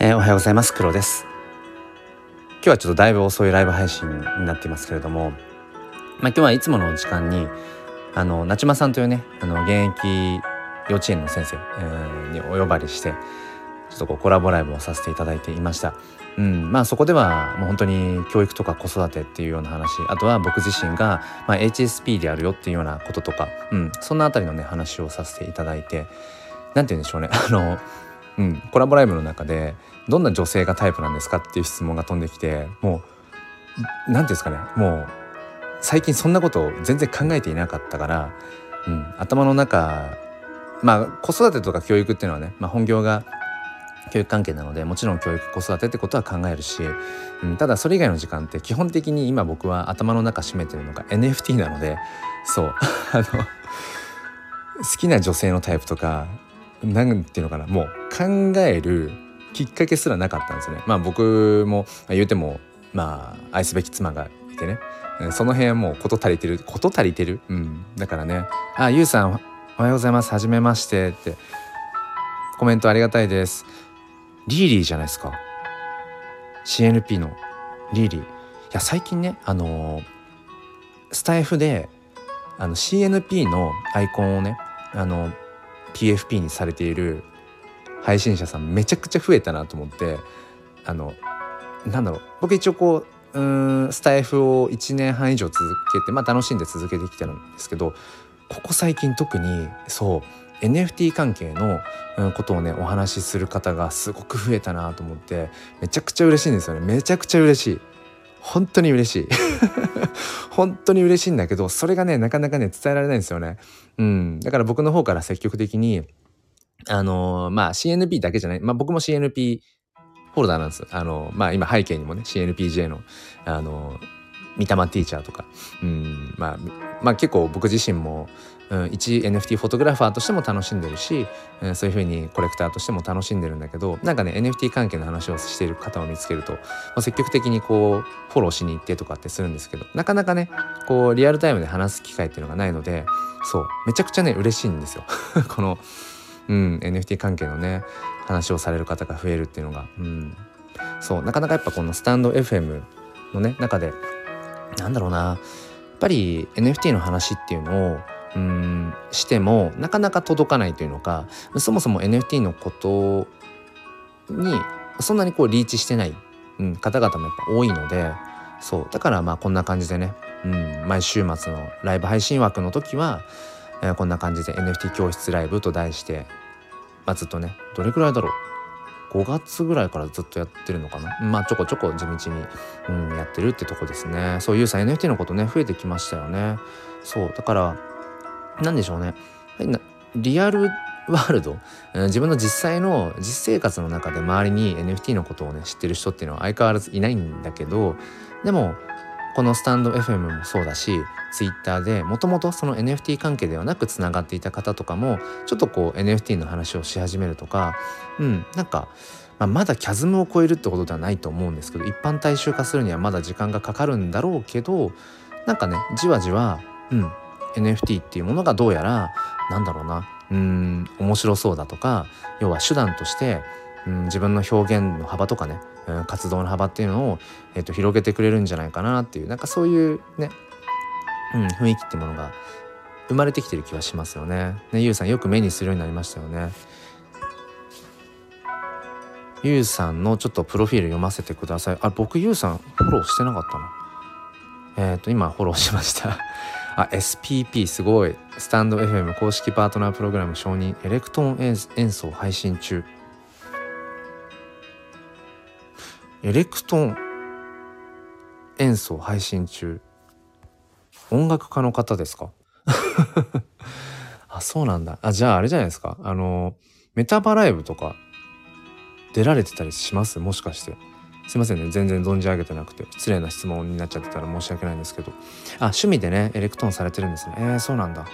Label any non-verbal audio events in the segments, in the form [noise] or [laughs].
えー、おはようございます。黒です。今日はちょっとだいぶ遅いライブ配信になっていますけれども、まあ、今日はいつもの時間にあのなちまさんというねあの現役幼稚園の先生、えー、にお呼ばれしてちょっとこうコラボライブをさせていただいていました。うん、まあそこではもう本当に教育とか子育てっていうような話あとは僕自身が、まあ、HSP であるよっていうようなこととか、うん、そんなあたりのね話をさせていただいて何て言うんでしょうね。あのうん、コラボライブの中でどんな女性がタイプなんですかっていう質問が飛んできてもう何ていうんですかね。もう最近そんなことを全然考えていなかったから、うん、頭の中まあ子育てとか教育っていうのはね、まあ、本業が教育関係なのでもちろん教育子育てってことは考えるし、うん、ただそれ以外の時間って基本的に今僕は頭の中占めてるのが NFT なのでそう。[laughs] あの好きな女性のタイプとか何ていうのかな。もう考えるきっかけすらなかったんですよね。まあ僕も言うてもまあ愛すべき妻がいてね。その辺はもう事足りてる事足りてる？うん。だからね「あゆうさんおはようございます。はじめまして」って。コメントありがたいです。リーリーじゃないですか。CNP のリーリー。いや最近ねあのー、スタイフであの CNP のアイコンをねあの PFP にされている配信者さんめちゃくちゃ増えたなと思ってあのなんだろう僕一応こううんスタイフを1年半以上続けてまあ楽しんで続けてきてるんですけどここ最近特にそう NFT 関係のことをねお話しする方がすごく増えたなと思ってめちゃくちゃ嬉しいんですよね。めちゃくちゃ嬉しい。本当に嬉しい。[laughs] 本当に嬉しいんだけどそれがねなかなかね伝えられないんですよね。うん。だから僕の方から積極的にあのー、まあ CNP だけじゃない。まあ僕も CNP フォルダーなんです。あのまあ今背景にもね CNPJ のあの三玉ティーチャーとか、うん、まあ、まあ結構僕自身もうん、一 NFT フォトグラファーとしても楽しんでるし、うん、そういう風にコレクターとしても楽しんでるんだけどなんかね NFT 関係の話をしている方を見つけると、まあ、積極的にこうフォローしに行ってとかってするんですけどなかなかねこうリアルタイムで話す機会っていうのがないのでそうめちゃくちゃね嬉しいんですよ。[laughs] この、うん、NFT 関係のね話をされる方が増えるっていうのが、うん、そうなかなかやっぱこのスタンド FM のね中でなんだろうなやっぱり NFT の話っていうのをうんしてもなかなか届かないというのかそもそも NFT のことにそんなにこうリーチしてない、うん、方々もやっぱ多いのでそうだからまあこんな感じでね、うん、毎週末のライブ配信枠の時は、えー、こんな感じで NFT 教室ライブと題して、まあ、ずっとねどれくらいだろう？5月ぐらいからずっとやってるのかな？まあちょこちょこ地道に、うん、やってるってとこですね。そうゆうさ NFT のことね増えてきましたよね。そうだから何でしょうね。リアル [laughs] ワールド？自分の実際の実生活の中で周りに NFT のことをね知ってる人っていうのは相変わらずいないんだけどでもこのスタンド FM もそうだし Twitter でもともとその NFT 関係ではなくつながっていた方とかもちょっとこう NFT の話をし始めるとかうんなんか、まあ、まだキャズムを超えるってことではないと思うんですけど一般大衆化するにはまだ時間がかかるんだろうけどなんかねじわじわうん NFT っていうものがどうやらなんだろうなうん面白そうだとか要は手段としてうん自分の表現の幅とかね、うん、活動の幅っていうのを、えー、と広げてくれるんじゃないかなっていうなんかそういうね、うん、雰囲気ってものが生まれてきてる気はしますよね。ねゆうさんよく目にするようになりましたよね。ゆうさんのちょっとプロフィール読ませてください。あ、僕ゆうさんフォローしてなかったな。えっ、ー、と、今フォローしましたあ SPP すごい。スタンド FM 公式パートナープログラム承認エレクトーン演奏配信中。エレクトーン演奏配信中。音楽家の方ですか？[laughs] あそうなんだ。あじゃああれじゃないですか。あのメタバライブとか出られてたりします？もしかして。すいませんね。全然存じ上げてなくて失礼な質問になっちゃってたら申し訳ないんですけど。あ趣味でねエレクトーンされてるんですね。えー、そうなんだ。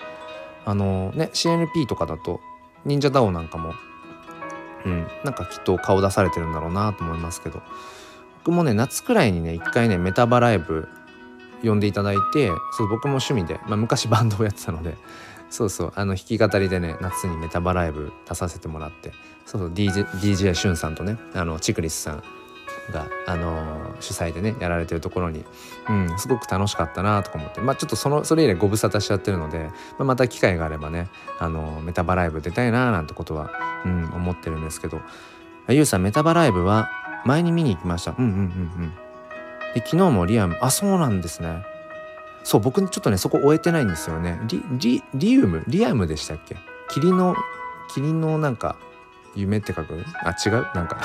あのね CNP とかだと忍者 DAO なんかもうんなんかきっと顔出されてるんだろうなと思いますけど。僕もね夏くらいにね一回ねメタバライブ呼んでいただいてそう僕も趣味で、まあ、昔バンドをやってたのでそうそうあの弾き語りでね夏にメタバライブ出させてもらってそうそう DJ, DJ しゅんさんとねあのチクリスさんが、あのー、主催でねやられてるところに、うん、すごく楽しかったなとか思ってまあちょっとそのそれ以来ご無沙汰しちゃってるので、まあ、また機会があればね、あのー、メタバライブ出たいななんてことは、うん、思ってるんですけどゆうさんメタバライブは前に見に行きました。うんうんうんうん。で昨日もリアムあそうなんですね。そう僕ちょっとねそこ終えてないんですよね。リリリウム？リアムでしたっけ？霧の霧のなんか夢って書く？あ違う？なんか。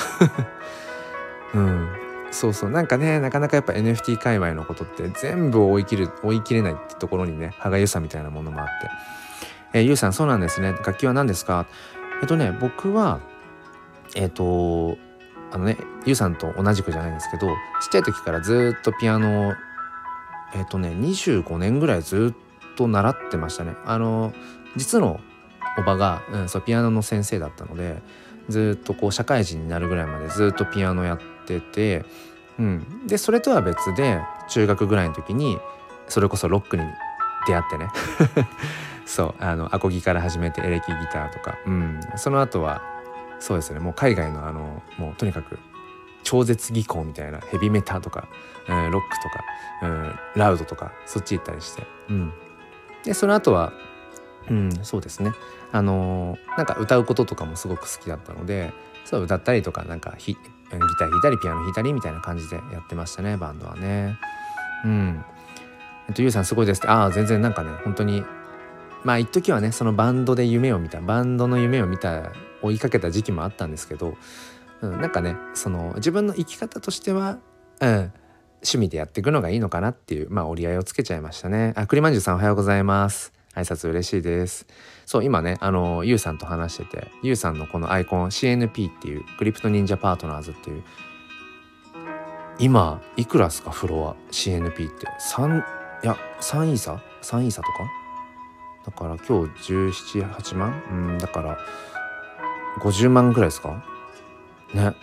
うん。そうそう。なんかねなかなかやっぱ NFT 界隈のことって全部追い切る追い切れないってところにね歯がゆさみたいなものもあって。えー、ゆうさんそうなんですね。楽器は何ですか？えっとね僕はえっとあのねゆうさんと同じくじゃないんですけどちっちゃい時からずっとピアノをえっとね25年ぐらいずっと習ってましたね。あの実のおばが、うん、そうピアノの先生だったのでずっとこう社会人になるぐらいまでずっとピアノやってて、うん、でそれとは別で中学ぐらいの時にそれこそロックに出会ってね。[laughs] そう。あのアコギから始めてエレキギターとか、うん、その後はそうですね。もう海外のあのもうとにかく超絶技巧みたいなヘビメタとか、うん、ロックとか、うん、ラウドとかそっち行ったりして、うん、でその後はうんそうですね。あのー、なんか歌うこととかもすごく好きだったのでそう歌ったりとかなんかギター弾いたりピアノ弾いたりみたいな感じでやってましたねバンドはね。うん。えっとゆうさんすごいですああ全然なんかね本当にまあ一時はねそのバンドで夢を見たバンドの夢を見た追いかけた時期もあったんですけど、うん、なんかねその自分の生き方としては、うん、趣味でやっていくのがいいのかなっていうまあ折り合いをつけちゃいましたね。あ栗まんじゅうさんおはようございます。挨拶嬉しいです。そう今ねあのゆうさんと話しててゆうさんのこのアイコン CNP っていうクリプト忍者パートナーズっていう今いくらですかフロア CNP って。3いや3イーサ3イーサとか？だから今日178万？うんだから50万ぐらいですか？ね。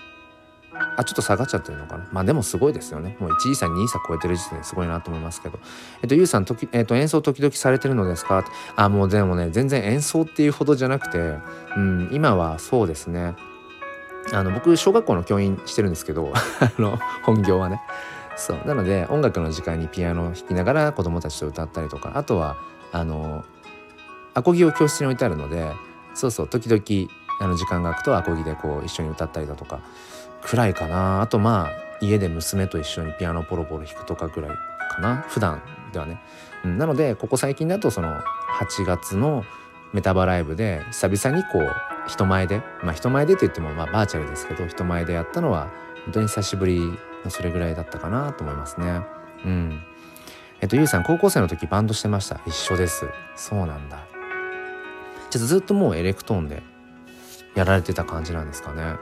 あちょっと下がっちゃってるのかな？まあでもすごいですよね。もう1位差2位差超えてる時点ですごいなと思いますけど。えっとゆうさん時、えっと、演奏時々されてるのですか？あもうでもね全然演奏っていうほどじゃなくてうん今はそうですね。あの僕小学校の教員してるんですけど [laughs] あの本業はね。そう。なので音楽の時間にピアノを弾きながら子供たちと歌ったりとか。あとはあのアコギを教室に置いてあるのでそうそう時々あの時間が空くとアコギでこう一緒に歌ったりだとか。くらいかな。あとまあ家で娘と一緒にピアノポロポロ弾くとかぐらいかな。普段ではね、うん、なのでここ最近だとその8月のメタバライブで久々にこう人前でまあ人前でって言ってもまあバーチャルですけど人前でやったのは本当に久しぶりのそれぐらいだったかなと思いますね。うん。えっとゆうさん高校生の時バンドしてました。一緒です。そうなんだ。ちょっとずっともうエレクトーンでやられてた感じなんですかね。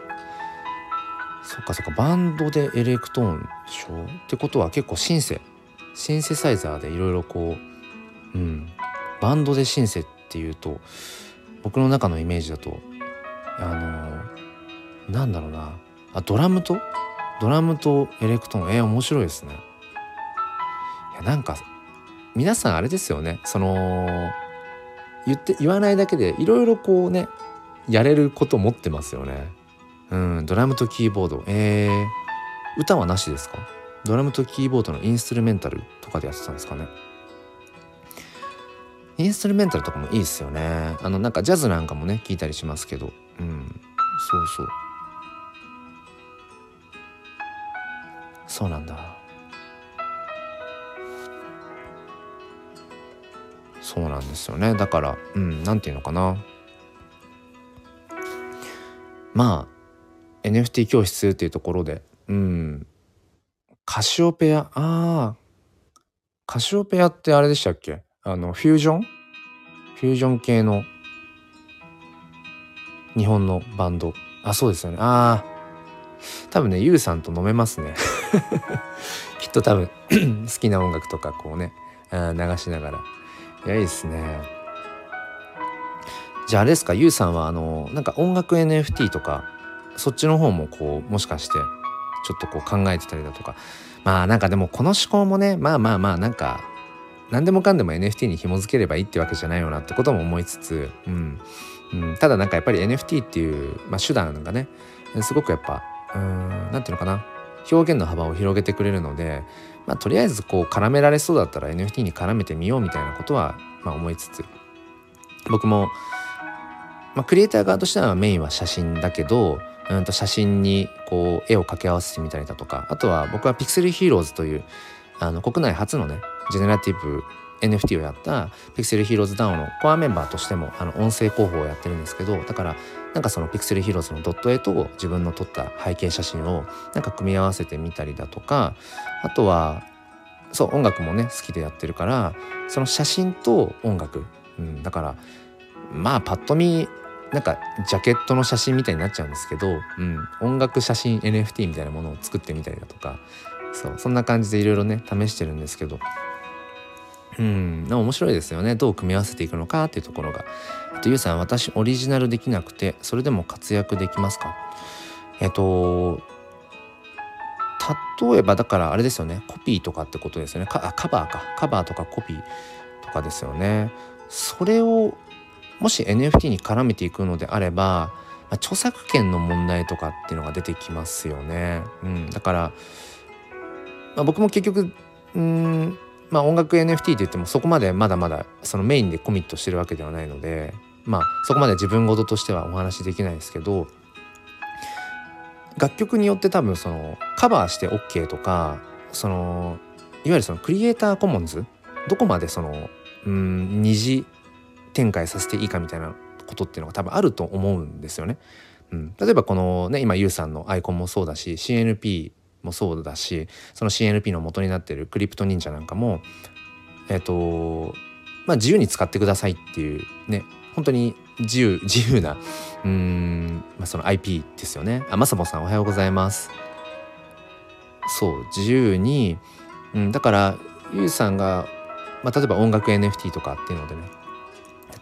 そっかそっか。バンドでエレクトーンでしょ？ってことは結構シンセシンセサイザーでいろいろこううん。バンドでシンセっていうと僕の中のイメージだとあのなんだろうな。あドラムと？ドラムとエレクトーン。えー、面白いですね。いやなんか皆さんあれですよね。その言って言わないだけでいろいろこうねやれること持ってますよね。うんドラムとキーボード。えー、歌はなしですか？ドラムとキーボードのインストゥルメンタルとかでやってたんですかね？インストゥルメンタルとかもいいですよね。あのなんかジャズなんかもね聞いたりしますけど。うんそうそう。そうなんだ。そうなんですよね。だからうん何て言うのかな。まあ NFT 教室っていうところで。うん。カシオペア？ああカシオペアってあれでしたっけ？あのフュージョン？フュージョン系の。日本のバンド。あそうですよね。ああ多分ねユウさんと飲めますね。[laughs] きっと多分 [clears throat] 好きな音楽とかこうね流しながら。いやいいっすね。じゃああれですか？ゆうさんはあのなんか音楽 NFT とかそっちの方もこうもしかしてちょっとこう考えてたりだとか。まあなんかでもこの思考もねまあまあまあなんか何でもかんでも NFT に紐付ければいいってわけじゃないよなってことも思いつつ、うん。うん、ただなんかやっぱり NFT っていう、まあ、手段がねすごくやっぱ何て言うのかな。表現の幅を広げてくれるので、まあ、とりあえずこう絡められそうだったら NFT に絡めてみようみたいなことは、まあ、思いつつ。僕も、まあ、クリエイター側としてはメインは写真だけどうんと写真にこう絵を掛け合わせてみたりだとかあとは僕はピクセルヒーローズというあの国内初のねジェネラティブ NFT をやったピクセルヒーローズダウンのコアメンバーとしてもあの音声広報をやってるんですけどだからなんかそのピクセルヒーローズのドット絵と自分の撮った背景写真をなんか組み合わせてみたりだとかあとはそう音楽もね好きでやってるからその写真と音楽、うん、だからまあパッと見なんかジャケットの写真みたいになっちゃうんですけど、うん、音楽写真 NFT みたいなものを作ってみたりだとかそうそんな感じでいろいろね試してるんですけどうん面白いですよね。どう組み合わせていくのかっていうところが。えっと、ゆうさん私オリジナルできなくてそれでも活躍できますか？えっと例えばだからあれですよね。コピーとかってことですよね。かあカバーか。カバーとかコピーとかですよね。それをもし NFT に絡めていくのであれば、まあ、著作権の問題とかっていうのが出てきますよね、うん、だから、まあ、僕も結局うんまあ音楽 NFT って言ってもそこまでまだまだそのメインでコミットしてるわけではないのでまあそこまで自分事としてはお話しできないですけど楽曲によって多分そのカバーして OK とかそのいわゆるそのクリエイターコモンズどこまでそのうん二次展開させていいかみたいなことっていうのが多分あると思うんですよね。うん、例えばこのね今ユウさんのアイコンもそうだし CNP もそうだしその CNP の元になってるクリプト忍者なんかもえっ、ー、とまあ自由に使ってくださいっていうね本当に自由 [laughs] 自由なうん、まあ、その IP ですよね。あまさぼさんおはようございます。そう自由に、うん、だからゆうさんが、まあ、例えば音楽 NFT とかっていうのでね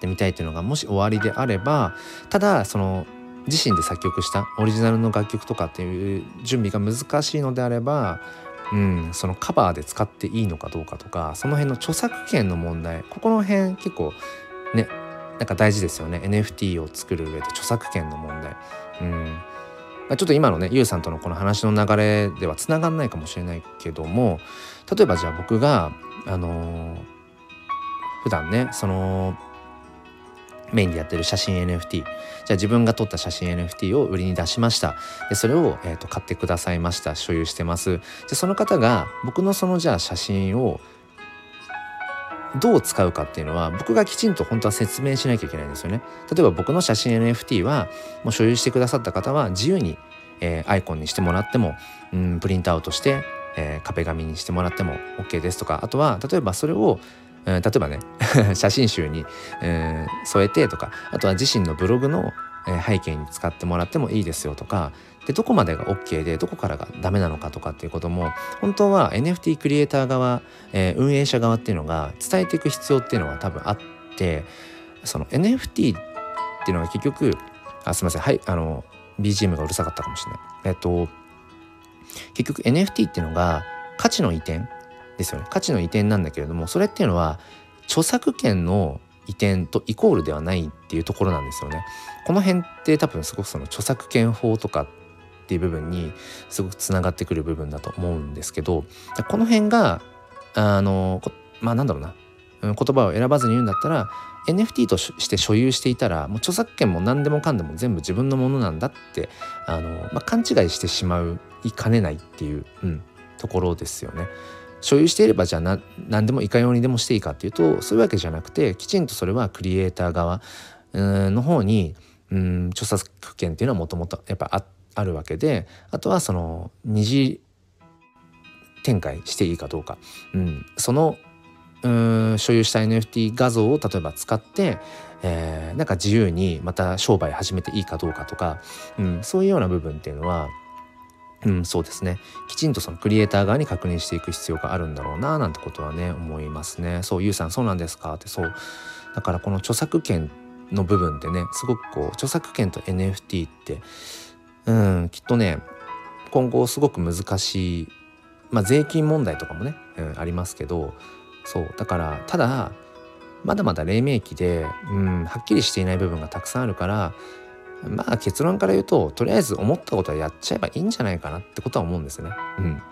ってみたいっていうのがもし終わりであればただその自身で作曲したオリジナルの楽曲とかっていう準備が難しいのであれば、うん、そのカバーで使っていいのかどうかとかその辺の著作権の問題ここの辺結構ねなんか大事ですよね NFT を作る上で著作権の問題。うんちょっと今のねゆうさんとのこの話の流れではつながんないかもしれないけども例えばじゃあ僕があのー、普段ねそのメインでやってる写真 NFT じゃあ自分が撮った写真 NFT を売りに出しました。でそれを、えーと、買ってくださいました。所有してます。じゃその方が僕のそのじゃあ写真をどう使うかっていうのは僕がきちんと本当は説明しなきゃいけないんですよね。例えば僕の写真 NFT はもう所有してくださった方は自由に、えー、アイコンにしてもらっても、うん、プリントアウトして、えー、壁紙にしてもらっても OK ですとか。あとは例えばそれを例えばね [laughs] 写真集に、えー、添えてとかあとは自身のブログの背景に使ってもらってもいいですよとかでどこまでが OK でどこからがダメなのかとかっていうことも本当は NFT クリエイター側、えー、運営者側っていうのが伝えていく必要っていうのは多分あってその NFT っていうのが結局あすいませんはいあの BGM がうるさかったかもしれない。えっと結局 NFT っていうのが価値の移転ですよね価値の移転なんだけれどもそれっていうのは著作権の移転とイコールではないっていうところなんですよね。この辺って多分すごくその著作権法とかっていう部分にすごくつながってくる部分だと思うんですけどこの辺があのまあなんだろうな言葉を選ばずに言うんだったら NFT として所有していたらもう著作権も何でもかんでも全部自分のものなんだってあの、まあ、勘違いしてしまういかねないっていう、うん、ところですよね。所有していればじゃあ何でもいかようにでもしていいかっていうとそういうわけじゃなくてきちんとそれはクリエイター側の方にうん著作権っていうのはもともとやっぱああるわけであとはその二次展開していいかどうか、うん、そのうん所有した NFT 画像を例えば使って、えー、なんか自由にまた商売始めていいかどうかとか、うん、そういうような部分っていうのはうん、そうですね。きちんとそのクリエイター側に確認していく必要があるんだろうななんてことはね思いますね。そうゆうさんそうなんですか？ってそう。だからこの著作権の部分ってねすごくこう著作権と NFT ってうんきっとね今後すごく難しいまあ税金問題とかもね、うん、ありますけどそう。だからただまだまだ黎明期で、うん、はっきりしていない部分がたくさんあるからまあ結論から言うととりあえず思ったことはやっちゃえばいいんじゃないかなってことは思うんですね。うん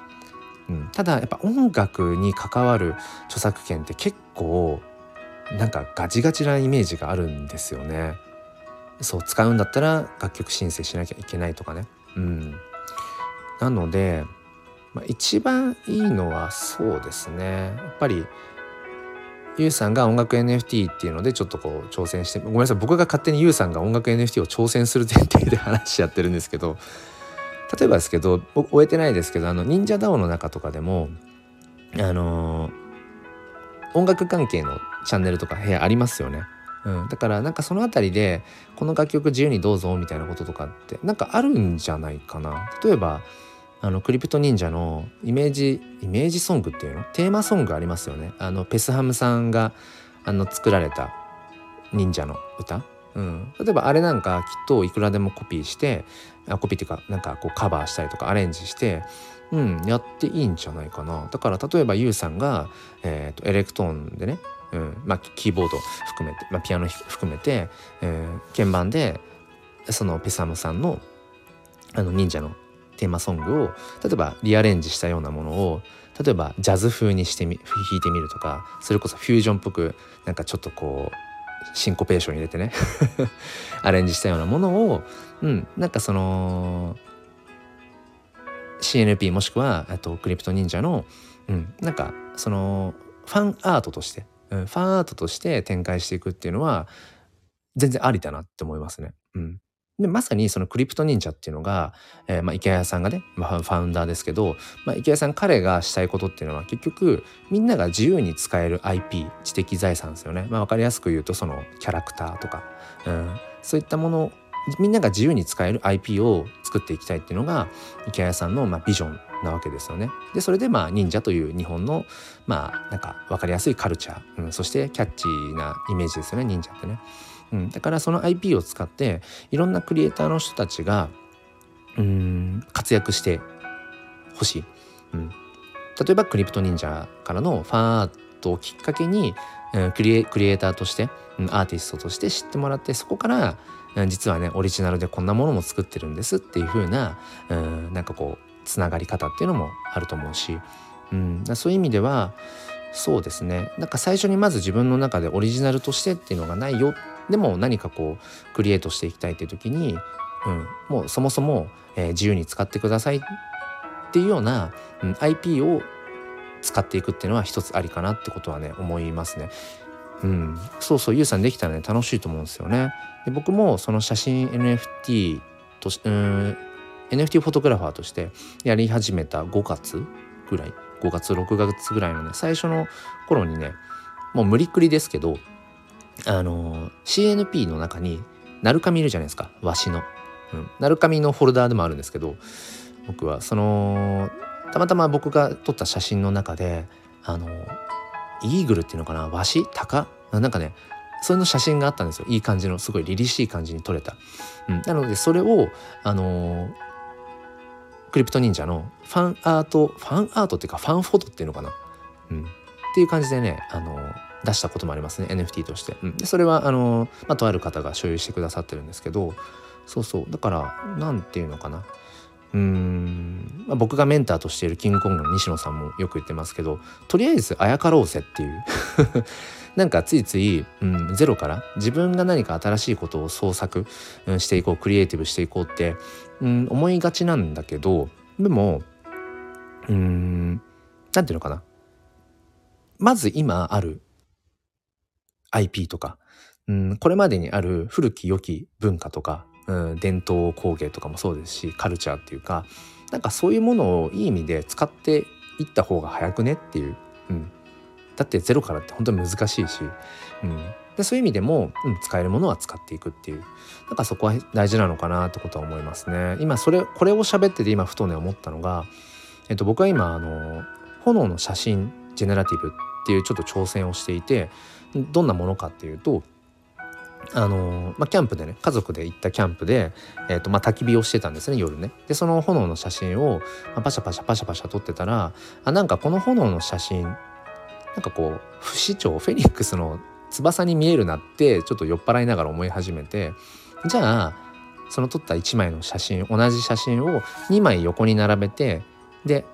うん、ただやっぱ音楽に関わる著作権って結構なんかガチガチなイメージがあるんですよね。そう使うんだったら楽曲申請しなきゃいけないとかね。うん、なので、まあ、一番いいのはそうですねやっぱりゆうさんが音楽 NFT っていうのでちょっとこう挑戦してごめんなさい僕が勝手にゆうさんが音楽 NFT を挑戦する前提で話しちゃってるんですけど例えばですけど僕終えてないですけどあの忍者 DAO の中とかでもあのー、音楽関係のチャンネルとか部屋ありますよね。うん、だからなんかその辺りでこの楽曲自由にどうぞみたいなこととかってなんかあるんじゃないかな例えばあのクリプト忍者のイメージイメージソングっていうの？テーマソングありますよね。あのペスハムさんがあの作られた忍者の歌、うん、例えばあれなんかきっといくらでもコピーしてあコピーっていうかなんかこうカバーしたりとかアレンジしてうん、やっていいんじゃないかな。だから例えば YOU さんが、えーと、エレクトーンでね、うんまあ、キーボード含めて、まあ、ピアノ含めて、えー、鍵盤でそのペサムさんのあの忍者のテーマソングを例えばリアレンジしたようなものを例えばジャズ風にしてみ弾いてみるとかそれこそフュージョンっぽくなんかちょっとこうシンコペーション入れてね [laughs] アレンジしたようなものを、うん、なんかその CNP もしくはとクリプト忍者の、うん、なんかそのファンアートとして、うん、ファンアートとして展開していくっていうのは全然ありだなって思いますね。うん、でまさにそのクリプト忍者っていうのが、えー、まあ、池谷さんがね、まあ、ファウンダーですけど、まあ、池谷さん彼がしたいことっていうのは結局みんなが自由に使える IP 知的財産ですよね、まあ、分かりやすく言うとそのキャラクターとか、うん、そういったものみんなが自由に使える IP を作っていきたいっていうのが池谷さんのまあビジョンなわけですよね。でそれでまあ忍者という日本のまあなんか分かりやすいカルチャー、うん、そしてキャッチーなイメージですよね忍者ってね。うん、だからその IP を使っていろんなクリエイターの人たちがうん活躍してほしい。うん、例えばクリプト忍者からのファンアートをきっかけに、うん、クリエクリエイターとして、うん、アーティストとして知ってもらってそこから実はねオリジナルでこんなものも作ってるんですっていう風なうんなんかこうつながり方っていうのもあると思うし、うん、そういう意味ではそうですね。なんか最初にまず自分の中でオリジナルとしてっていうのがないよでも何かこうクリエイトしていきたいっていう時に、うん、もうそもそも、えー、自由に使ってくださいっていうような、うん、IP を使っていくっていうのは一つありかなってことはね思いますね。うん、そうそうゆうさんできたらね楽しいと思うんですよね。で僕もその写真 NFT としうん NFT フォトグラファーとしてやり始めた5月ぐらい5月6月ぐらいのね最初の頃にねもう無理くりですけどあの CNP の中にナルカミいるじゃないですか。わしの、うん、ナルカのフォルダーでもあるんですけど僕はそのたまたま僕が撮った写真の中であのイーグルっていうのかな？ワシタカなんかねそれの写真があったんですよ。いい感じのすごい凛々しい感じに撮れた、うん、なのでそれをあの、クリプト忍者のファンアートファンアートっていうかファンフォトっていうのかな、うん、っていう感じでねあの、出したこともありますね NFT として、うん、でそれはあの、まあ、とある方が所有してくださってるんですけどそうそう。だから何ていうのかな。うん、まあ、僕がメンターとしているキングコングの西野さんもよく言ってますけどとりあえずあやかろうぜっていう。[laughs] なんかついつい、うん、ゼロから自分が何か新しいことを創作、うん、していこうクリエイティブしていこうって、うん、思いがちなんだけどでもうんなんていうのかな。まず今ある IP とか、うん、これまでにある古き良き文化とかうん、伝統工芸とかもそうですしカルチャーっていうかなんかそういうものをいい意味で使っていった方が早くねっていう、うん、だってゼロからって本当に難しいし、うん、でそういう意味でも、うん、使えるものは使っていくっていう。なんかそこは大事なのかなってことは思いますね。今それこれを喋ってて今ふとね思ったのが、えっと、僕は今あの炎の写真ジェネラティブっていうちょっと挑戦をしていてどんなものかっていうとあのまあ、キャンプでね家族で行ったキャンプで、えーとまあ、焚き火をしてたんですね夜ね。でその炎の写真を、まあ、パシャパシャパシャパシャ撮ってたらあなんかこの炎の写真なんかこう不死鳥フェニックスの翼に見えるなってちょっと酔っ払いながら思い始めてじゃあその撮った1枚の写真同じ写真を2枚横に並べてで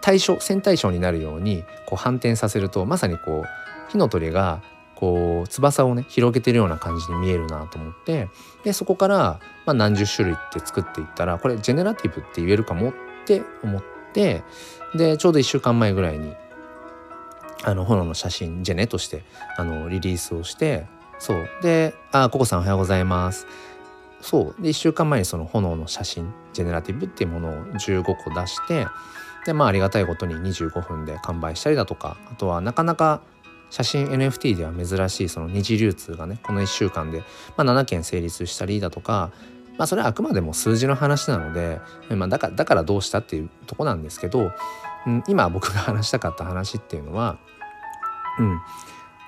対象線対称になるようにこう反転させるとまさにこう火の鳥がこう翼をね広げてるような感じに見えるなと思ってでそこから、まあ、何十種類って作っていったらこれジェネラティブって言えるかもって思ってでちょうど1週間前ぐらいにあの炎の写真ジェネとしてあのリリースをしてそう。で「あココさんおはようございます」そう。で1週間前にその炎の写真ジェネラティブっていうものを15個出してでまあありがたいことに25分で完売したりだとかあとはなかなか写真 NFT では珍しいその二次流通がねこの1週間で、まあ、7件成立したりだとかまあそれはあくまでも数字の話なので、まあ、だからだからどうしたっていうとこなんですけど、うん、今僕が話したかった話っていうのは、うん、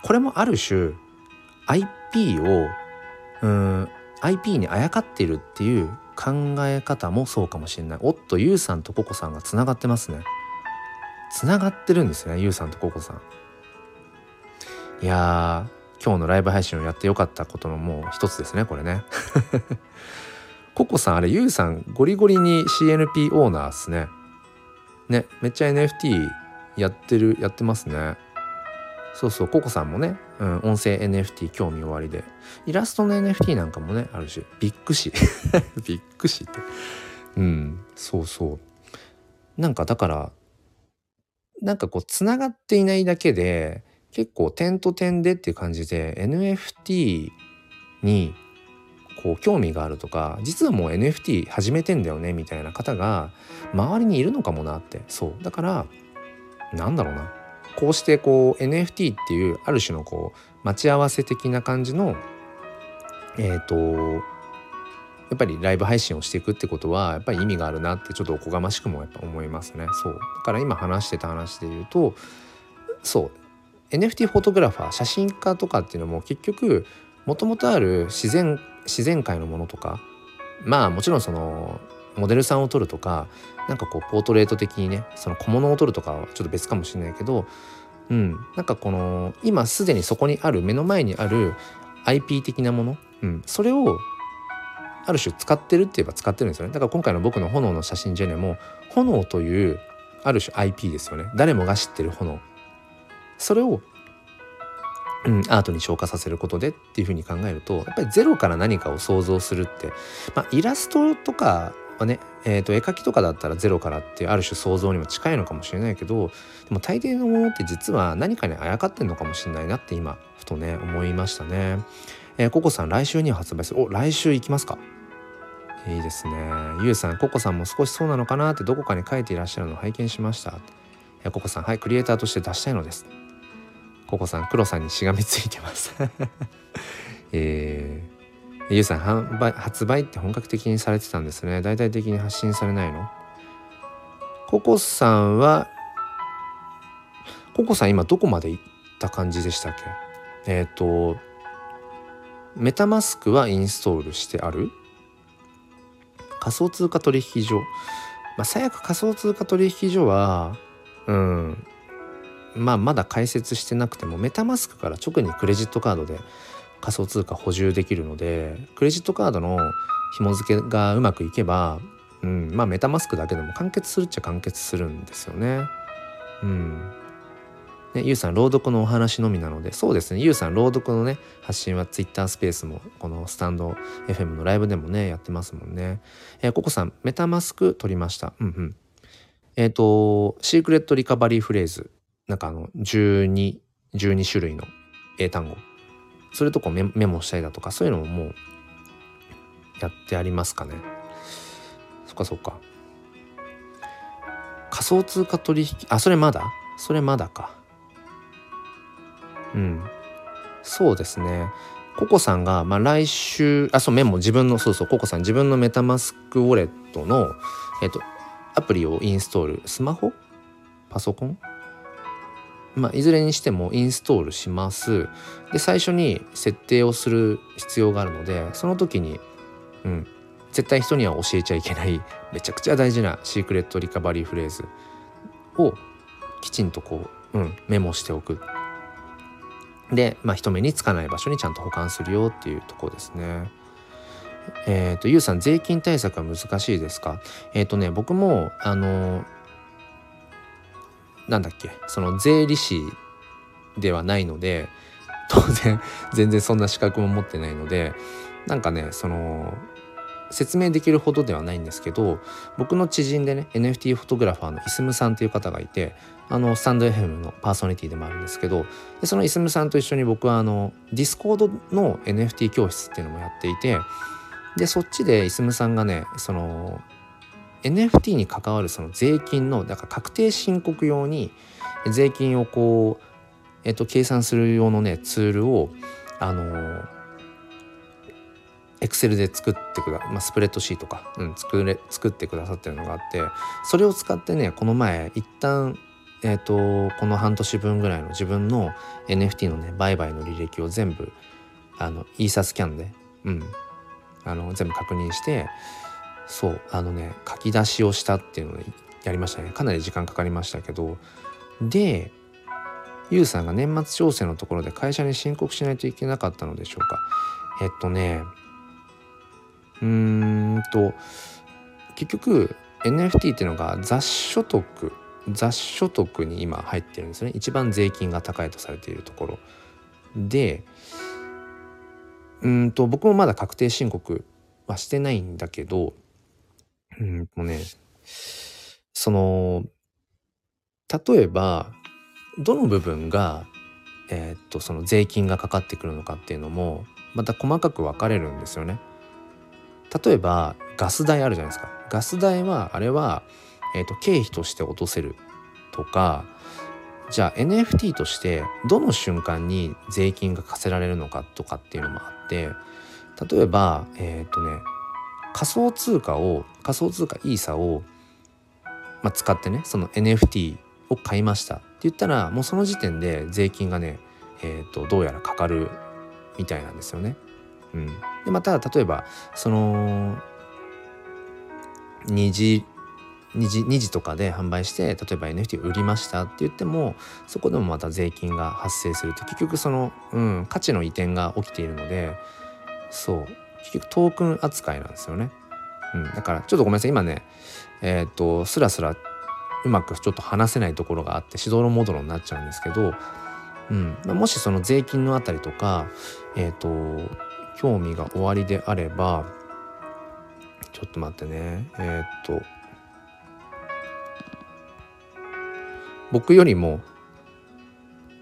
これもある種 IP をうん IP にあやかっているっていう考え方もそうかもしれない。おっとゆうさんとココさんがつながってますね。つながってるんですねゆうさんとココさん。いやー今日のライブ配信をやってよかったことのもう一つですねこれね。[laughs] ココさんあれゆうさんゴリゴリに CNP オーナーっすね。ねめっちゃ NFT やってるやってますね。そうそうココさんもね、うん、音声 NFT 興味おありで。イラストの NFT なんかもねあるしビッグシ [laughs] ビッグシって。うんそうそう。なんかだからなんかこうつながっていないだけで結構点と点でっていう感じで NFT にこう興味があるとか実はもう NFT 始めてんだよねみたいな方が周りにいるのかもなって。そう。だからなんだろうな。こうしてこう NFT っていうある種のこう待ち合わせ的な感じのえっ、ー、とやっぱりライブ配信をしていくってことはやっぱり意味があるなってちょっとおこがましくもやっぱ思いますね。そう。だから今話してた話で言うとそう。NFT フォトグラファー写真家とかっていうのも結局もともとある自然自然界のものとかまあもちろんそのモデルさんを撮るとかなんかこうポートレート的にねその小物を撮るとかはちょっと別かもしれないけどうんなんかこの今すでにそこにある目の前にある IP 的なもの、うん、それをある種使ってるって言えば使ってるんですよね。だから今回の僕の炎の写真ジェネも炎というある種 IP ですよね。誰もが知ってる炎。それを、うん、アートに昇華させることでっていうふうに考えるとやっぱりゼロから何かを想像するって、まあ、イラストとかはね、えー、と絵描きとかだったらゼロからっていうある種想像にも近いのかもしれないけどでも大抵のものって実は何かにあやかってんのかもしれないなって今ふとね思いましたね。えー、ココさん来週には発売するお来週行きますかいいですね。ゆうさん、ココさんも少しそうなのかなってどこかに書いていらっしゃるのを拝見しました。ココさん、はい、クリエイターとして出したいのです。ココさん黒さんにしがみついてます。[laughs] えー、ゆうさん販売発売って本格的にされてたんですね。大々的に発信されないの？ココさんはココさん今どこまで行った感じでしたっけ？えっ、ー、とメタマスクはインストールしてある？仮想通貨取引所。まあ最悪仮想通貨取引所はうんまあ、まだ解説してなくてもメタマスクから直にクレジットカードで仮想通貨補充できるのでクレジットカードの紐付けがうまくいけば、うん、まあメタマスクだけでも完結するっちゃ完結するんですよね。うん。ね、ゆうさん朗読のお話のみなのでそうですねゆうさん朗読のね発信は Twitter スペースもこのスタンド FM のライブでもねやってますもんね。えー、ココさんメタマスク取りました。うんうん。えっ、ー、とシークレットリカバリーフレーズなんかあの1212種類の英単語。それとこメメモしたりだとかそういうのももうやってありますかね。そっかそっか。仮想通貨取引あそれまだ？それまだか。うん。そうですね。ココさんが、まあ、来週あそうメモ自分のそうそうココさん自分のメタマスクウォレットのえっとアプリをインストール。スマホ？パソコン？まあ、いずれにしてもインストールします。で最初に設定をする必要があるのでその時に、うん、絶対人には教えちゃいけないめちゃくちゃ大事なシークレットリカバリーフレーズをきちんとこううん、メモしておくで、まあ、人目につかない場所にちゃんと保管するよっていうとこですね。えっ、ー、と、ゆうさん、税金対策は難しいですか？えっ、ー、とね、僕も、あの、なんだっけ、その税理士ではないので、[laughs] 当然、全然そんな資格も持ってないので、なんかね、その、説明できるほどではないんですけど僕の知人でね NFT フォトグラファーのイスムさんっていう方がいてあのスタンド FM のパーソナリティでもあるんですけどでそのイスムさんと一緒に僕はあのディスコードの NFT 教室っていうのもやっていてでそっちでイスムさんがねその NFT に関わるその税金のだから確定申告用に税金をこう、えっと、計算する用のねツールをあのエクセルで作ってくだ、まあ、スプレッドシートか、うん、作れ作ってくださってるのがあってそれを使ってねこの前一旦えーと、この半年分ぐらいの自分の NFT のね売買の履歴を全部あのイーサスキャンで、うん、あの全部確認してそうあのね書き出しをしたっていうのをやりましたね。かなり時間かかりましたけど。でユウさんが年末調整のところで会社に申告しないといけなかったのでしょうか。えっとねうーんと結局 NFT っていうのが雑所得雑所得に今入ってるんですね。一番税金が高いとされているところ。でうんと僕もまだ確定申告はしてないんだけどうんとねその例えばどの部分がえー、っとその税金がかかってくるのかっていうのもまた細かく分かれるんですよね。例えばガス代あるじゃないですか。ガス代はあれはえーと、経費として落とせるとかじゃあ NFT としてどの瞬間に税金が課せられるのかとかっていうのもあって例えばえっ、ー、とね仮想通貨を仮想通貨イーサを、まあ、使ってねその NFT を買いましたって言ったらもうその時点で税金がね、えーと、どうやらかかるみたいなんですよね。うん、でまた例えばその二次2次 ,2 次とかで販売して例えば NFT を売りましたって言ってもそこでもまた税金が発生すると結局その、うん、価値の移転が起きているのでそう結局トークン扱いなんですよね。うん、だからちょっとごめんなさい。今ねえっ、とスラスラうまくちょっと話せないところがあってしどろもどろになっちゃうんですけど、うん、もしその税金のあたりとかえっ、と興味がおありであればちょっと待ってね。えっ、と僕よりも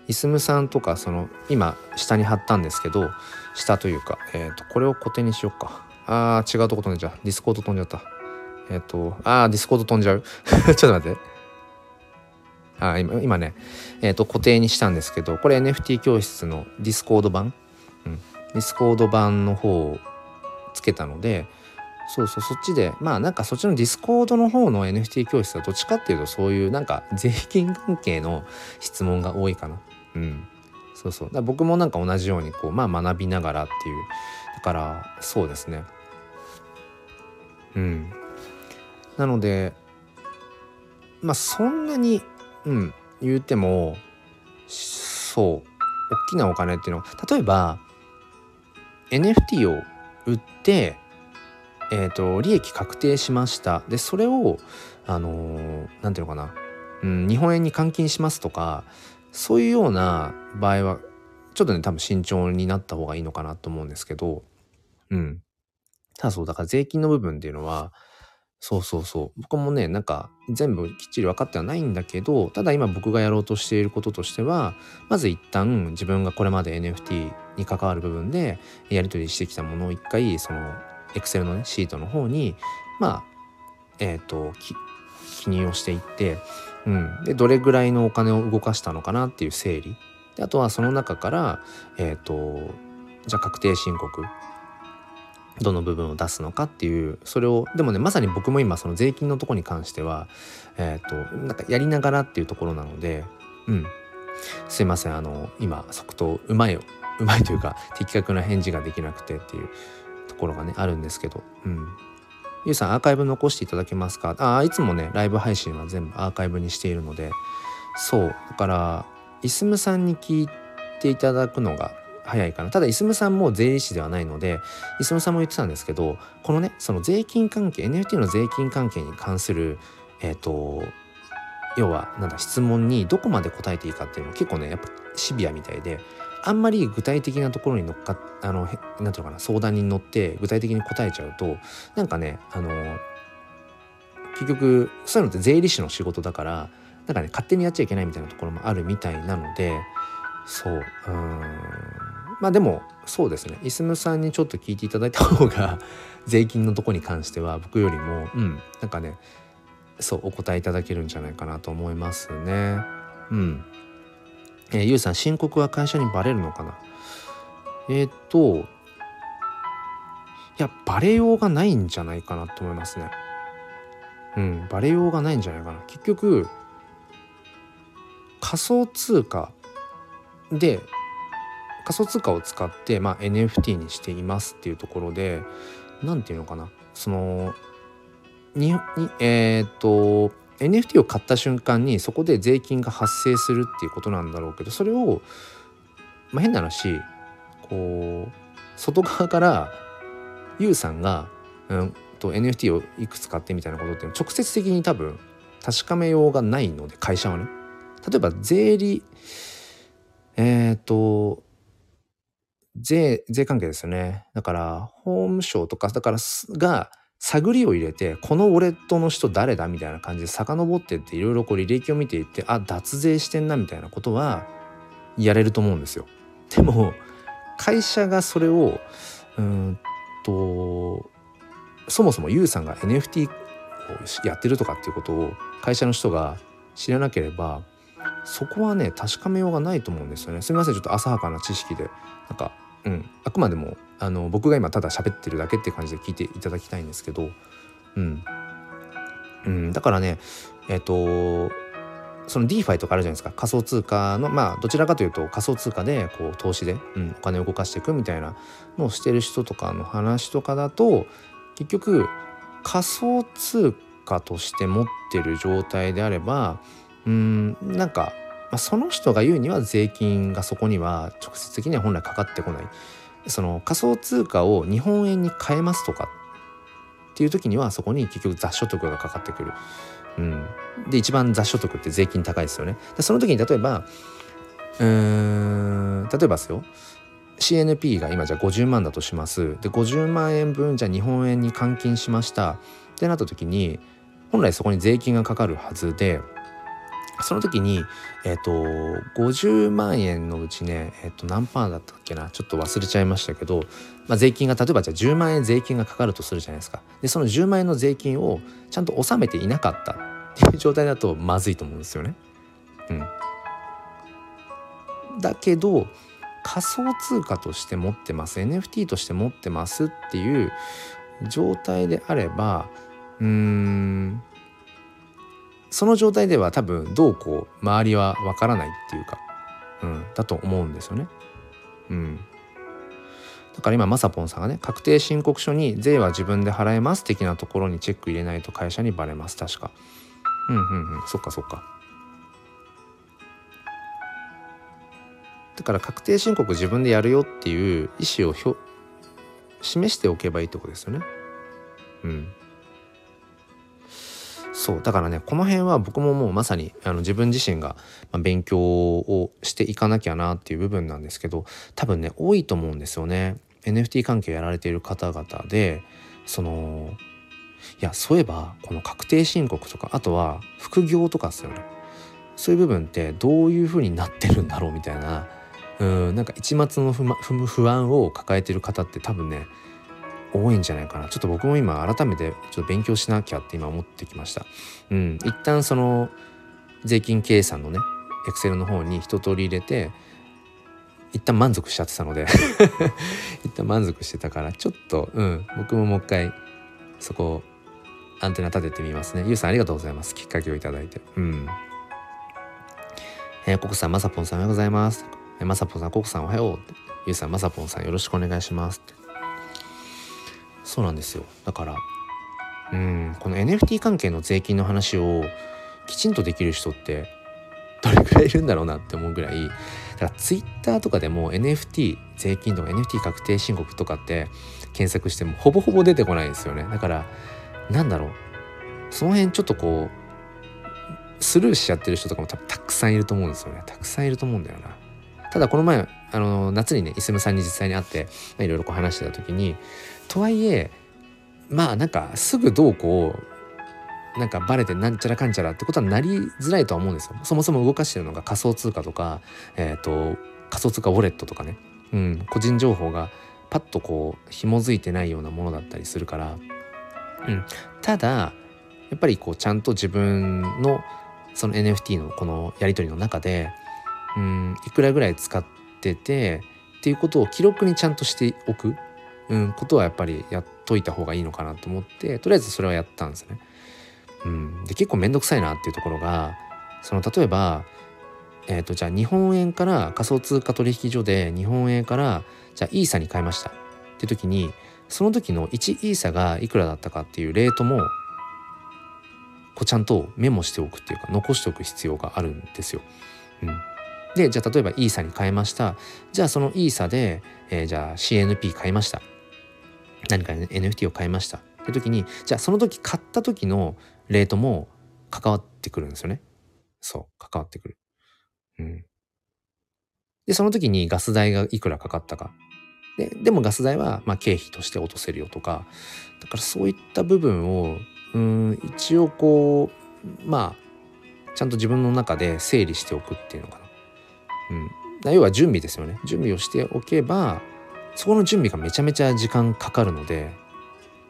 イスムさんとかその今下に貼ったんですけど下というか、えー、とこれを固定にしようか。あー違うとこ飛んじゃう。ディスコード飛んじゃった。えっ、ー、とあーディスコード飛んじゃう。[laughs] ちょっと待って。あ今今ね、えー、と固定にしたんですけどこれ NFT 教室のディスコード版、うん、ディスコード版の方をつけたのでそうそうそっちでまあなんかそっちのディスコードの方の NFT 教室はどっちかっていうとそういうなんか税金関係の質問が多いかな。うん。そうそう。だ僕もなんか同じようにこうまあ学びながらっていう。だからそうですね。うん。なのでまあそんなにうん言うてもそう大きなお金っていうのは例えば NFT を売ってえーと、利益確定しました。でそれをあの何、ていうのかな、うん、日本円に換金しますとかそういうような場合はちょっとね多分慎重になった方がいいのかなと思うんですけどうん。ただそうだから税金の部分っていうのはそうそうそう。僕もねなんか全部きっちり分かってはないんだけどただ今僕がやろうとしていることとしてはまず一旦自分がこれまで NFT に関わる部分でやり取りしてきたものを一回そのエクセルのねシートの方にまあえっ、ー、と記入をしていって、うん、でどれぐらいのお金を動かしたのかなっていう整理。であとはその中からえ、ー、とじゃあ確定申告。どの部分を出すのかっていうそれをでもねまさに僕も今その税金のとこに関してはえっ、ー、となんかやりながらっていうところなのでうん。すいませんあの今即答うまいうまいというか的確な返事ができなくてっていうところがねあるんですけどうん。ゆうさんアーカイブ残していただけますか？あいつもねライブ配信は全部アーカイブにしているので。そうだからイスムさんに聞いていただくのが早いかな。ただイスムさんも税理士ではないのでイスムさんも言ってたんですけどこのねその税金関係 NFT の税金関係に関するえっ、ー、と要はなんだ質問にどこまで答えていいかっていうのも結構ねやっぱシビアみたいであんまり具体的なところに乗っかあのなんていうのかな相談に乗って具体的に答えちゃうとなんかねあの結局そういうのって税理士の仕事だからなんかね勝手にやっちゃいけないみたいなところもあるみたいなのでそううん。まあでもそうですね。イスムさんにちょっと聞いていただいた方が [laughs] 税金のとこに関しては僕よりもうんなんかねそうお答えいただけるんじゃないかなと思いますね。うん。えー、ゆうさん申告は会社にバレるのかな？えっ、といやバレようがないんじゃないかなと思いますね。うんバレようがないんじゃないかな。結局仮想通貨で仮想通貨を使って、まあ、NFT にしていますっていうところで何て言うのかな？そのににえっ、と NFT を買った瞬間にそこで税金が発生するっていうことなんだろうけどそれを、まあ、変な話こう外側からユウさんが、うん、と NFT をいくつ買ってみたいなことっていうの直接的に多分確かめようがないので会社はね。例えば税理えっ、ー、と税税関係ですよね。だから法務省とかだからすが探りを入れてこのウォレットの人誰だみたいな感じで遡ってっていろいろこう履歴を見ていってあ脱税してんなみたいなことはやれると思うんですよ。[laughs] でも会社がそれをうんとそもそも YOU さんが NFT をやってるとかっていうことを会社の人が知らなければそこはね確かめようがないと思うんですよね。すみませんちょっと浅はかな知識でなんか、うん、あくまでもあの僕が今ただ喋ってるだけって感じで聞いていただきたいんですけど、うん。うん、だからねえっ、ー、とその DeFi とかあるじゃないですか。仮想通貨のまあどちらかというと仮想通貨でこう投資で、うん、お金を動かしていくみたいなのをしてる人とかの話とかだと結局仮想通貨として持ってる状態であればうんなんか、まあ、その人が言うには税金がそこには直接的には本来かかってこない。その仮想通貨を日本円に変えますとかっていう時にはそこに結局雑所得がかかってくる。うん、で一番雑所得って税金高いですよね。でその時に例えばうーん例えばですよ CNP が今じゃあ50万だとしますで50万円分じゃあ日本円に換金しましたってなった時に本来そこに税金がかかるはずでその時に、えっ、ー、と、50万円のうちね、えっ、ー、と、何パーだったっけな、ちょっと忘れちゃいましたけど、まあ、税金が、例えばじゃあ10万円税金がかかるとするじゃないですか。で、その10万円の税金をちゃんと納めていなかったっていう状態だとまずいと思うんですよね。うん。だけど、仮想通貨として持ってます、NFT として持ってますっていう状態であれば、うーん、その状態では多分どうこう周りはわからないっていうか、うん、だと思うんですよね。うん。だから今まさぽんさんがね確定申告書に税は自分で払えます的なところにチェック入れないと会社にバレます確か。うんうんうんそっかそっか。だから確定申告自分でやるよっていう意思を示しておけばいいってことですよね。うん。そうだからねこの辺は僕ももうまさにあの自分自身が勉強をしていかなきゃなっていう部分なんですけど多分ね多いと思うんですよね。NFT 関係やられている方々でそのいやそういえばこの確定申告とかあとは副業とかですよね。そういう部分ってどういう風になってるんだろうみたいなうんなんか一末の不安を抱えてる方って多分ね多いんじゃないかな。ちょっと僕も今改めてちょっと勉強しなきゃって今思ってきました。うん。一旦その税金計算のねエクセルの方に一通り入れて一旦満足しちゃってたので [laughs] 一旦満足してたからちょっとうん。僕ももう一回そこアンテナ立ててみますね。ゆうさんありがとうございます。きっかけをいただいて。うん。えー、ココさんまさぽんさんおはようございます。まさぽんさんココさんおはよう。ゆうさんまさぽんさんよろしくお願いします。ってそうなんですよ。だからうんこの NFT 関係の税金の話をきちんとできる人ってどれくらいいるんだろうなって思うぐらいだからツイッターとかでも NFT 税金とか NFT 確定申告とかって検索してもほぼほぼ出てこないんですよね。だからなんだろう。その辺ちょっとこうスルーしちゃってる人とかも多分たくさんいると思うんですよね。たくさんいると思うんだよな。ただこの前あの夏にねイスムさんに実際に会っていろいろこう話してた時にとはいえまあなんかすぐどうこうなんかバレてなんちゃらかんちゃらってことはなりづらいとは思うんですよ。そもそも動かしてるのが仮想通貨とか、えーと、仮想通貨ウォレットとかね、うん、個人情報がパッとこう紐づいてないようなものだったりするから、うん、ただやっぱりこうちゃんと自分のその NFT のこのやり取りの中で、うん、いくらぐらい使っててっていうことを記録にちゃんとしておく、うん、ことはやっぱりやっといた方がいいのかなと思ってとりあえずそれはやったんですね。うん、で結構面倒くさいなっていうところがその例えば、えーと、じゃあ日本円から仮想通貨取引所で日本円からじゃあイーサに変えましたって時にその時の1イーサがいくらだったかっていうレートもこうちゃんとメモしておくっていうか残しておく必要があるんですよ。うん、でじゃあ例えばイーサに変えましたじゃあそのイーサで、えー、じゃあ CNP 買いました何か、NFT を買いましたって時にじゃあその時買った時のレートも関わってくるんですよね。そう関わってくる。うん。でその時にガス代がいくらかかったか。ででもガス代はま経費として落とせるよとかだからそういった部分をうん一応こうまあちゃんと自分の中で整理しておくっていうのかな。うん、要は準備ですよね準備をしておけばそこの準備がめちゃめちゃ時間かかるので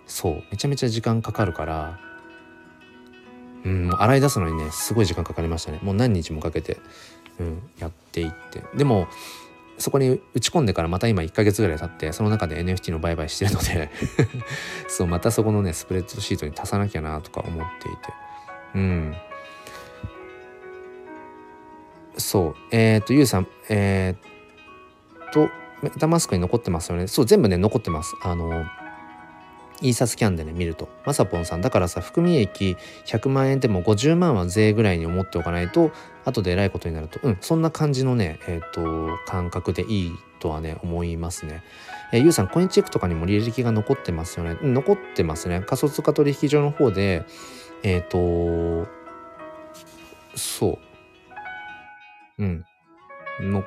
そうめちゃめちゃ時間かかるからうん洗い出すのにねすごい時間かかりましたね。もう何日もかけて、うん、やっていって。でもそこに打ち込んでからまた今1ヶ月ぐらい経ってその中で NFT の売買してるので [laughs] そうまたそこのねスプレッドシートに足さなきゃなとか思っていて。うん。そう。えっ、ー、とゆうさんえっ、とメタマスクに残ってますよね。そう全部ね残ってます。あのイーサスキャンでね見ると。まさぽんさんだからさ含み益100万円でも50万は税ぐらいに思っておかないと後でえらいことになると。うんそんな感じのねえっ、ー、と感覚でいいとはね思いますね。えー、ゆうさんコインチェックとかにも履歴が残ってますよね、うん、残ってますね。仮想通貨取引所の方でえっ、ー、とそう。うん。残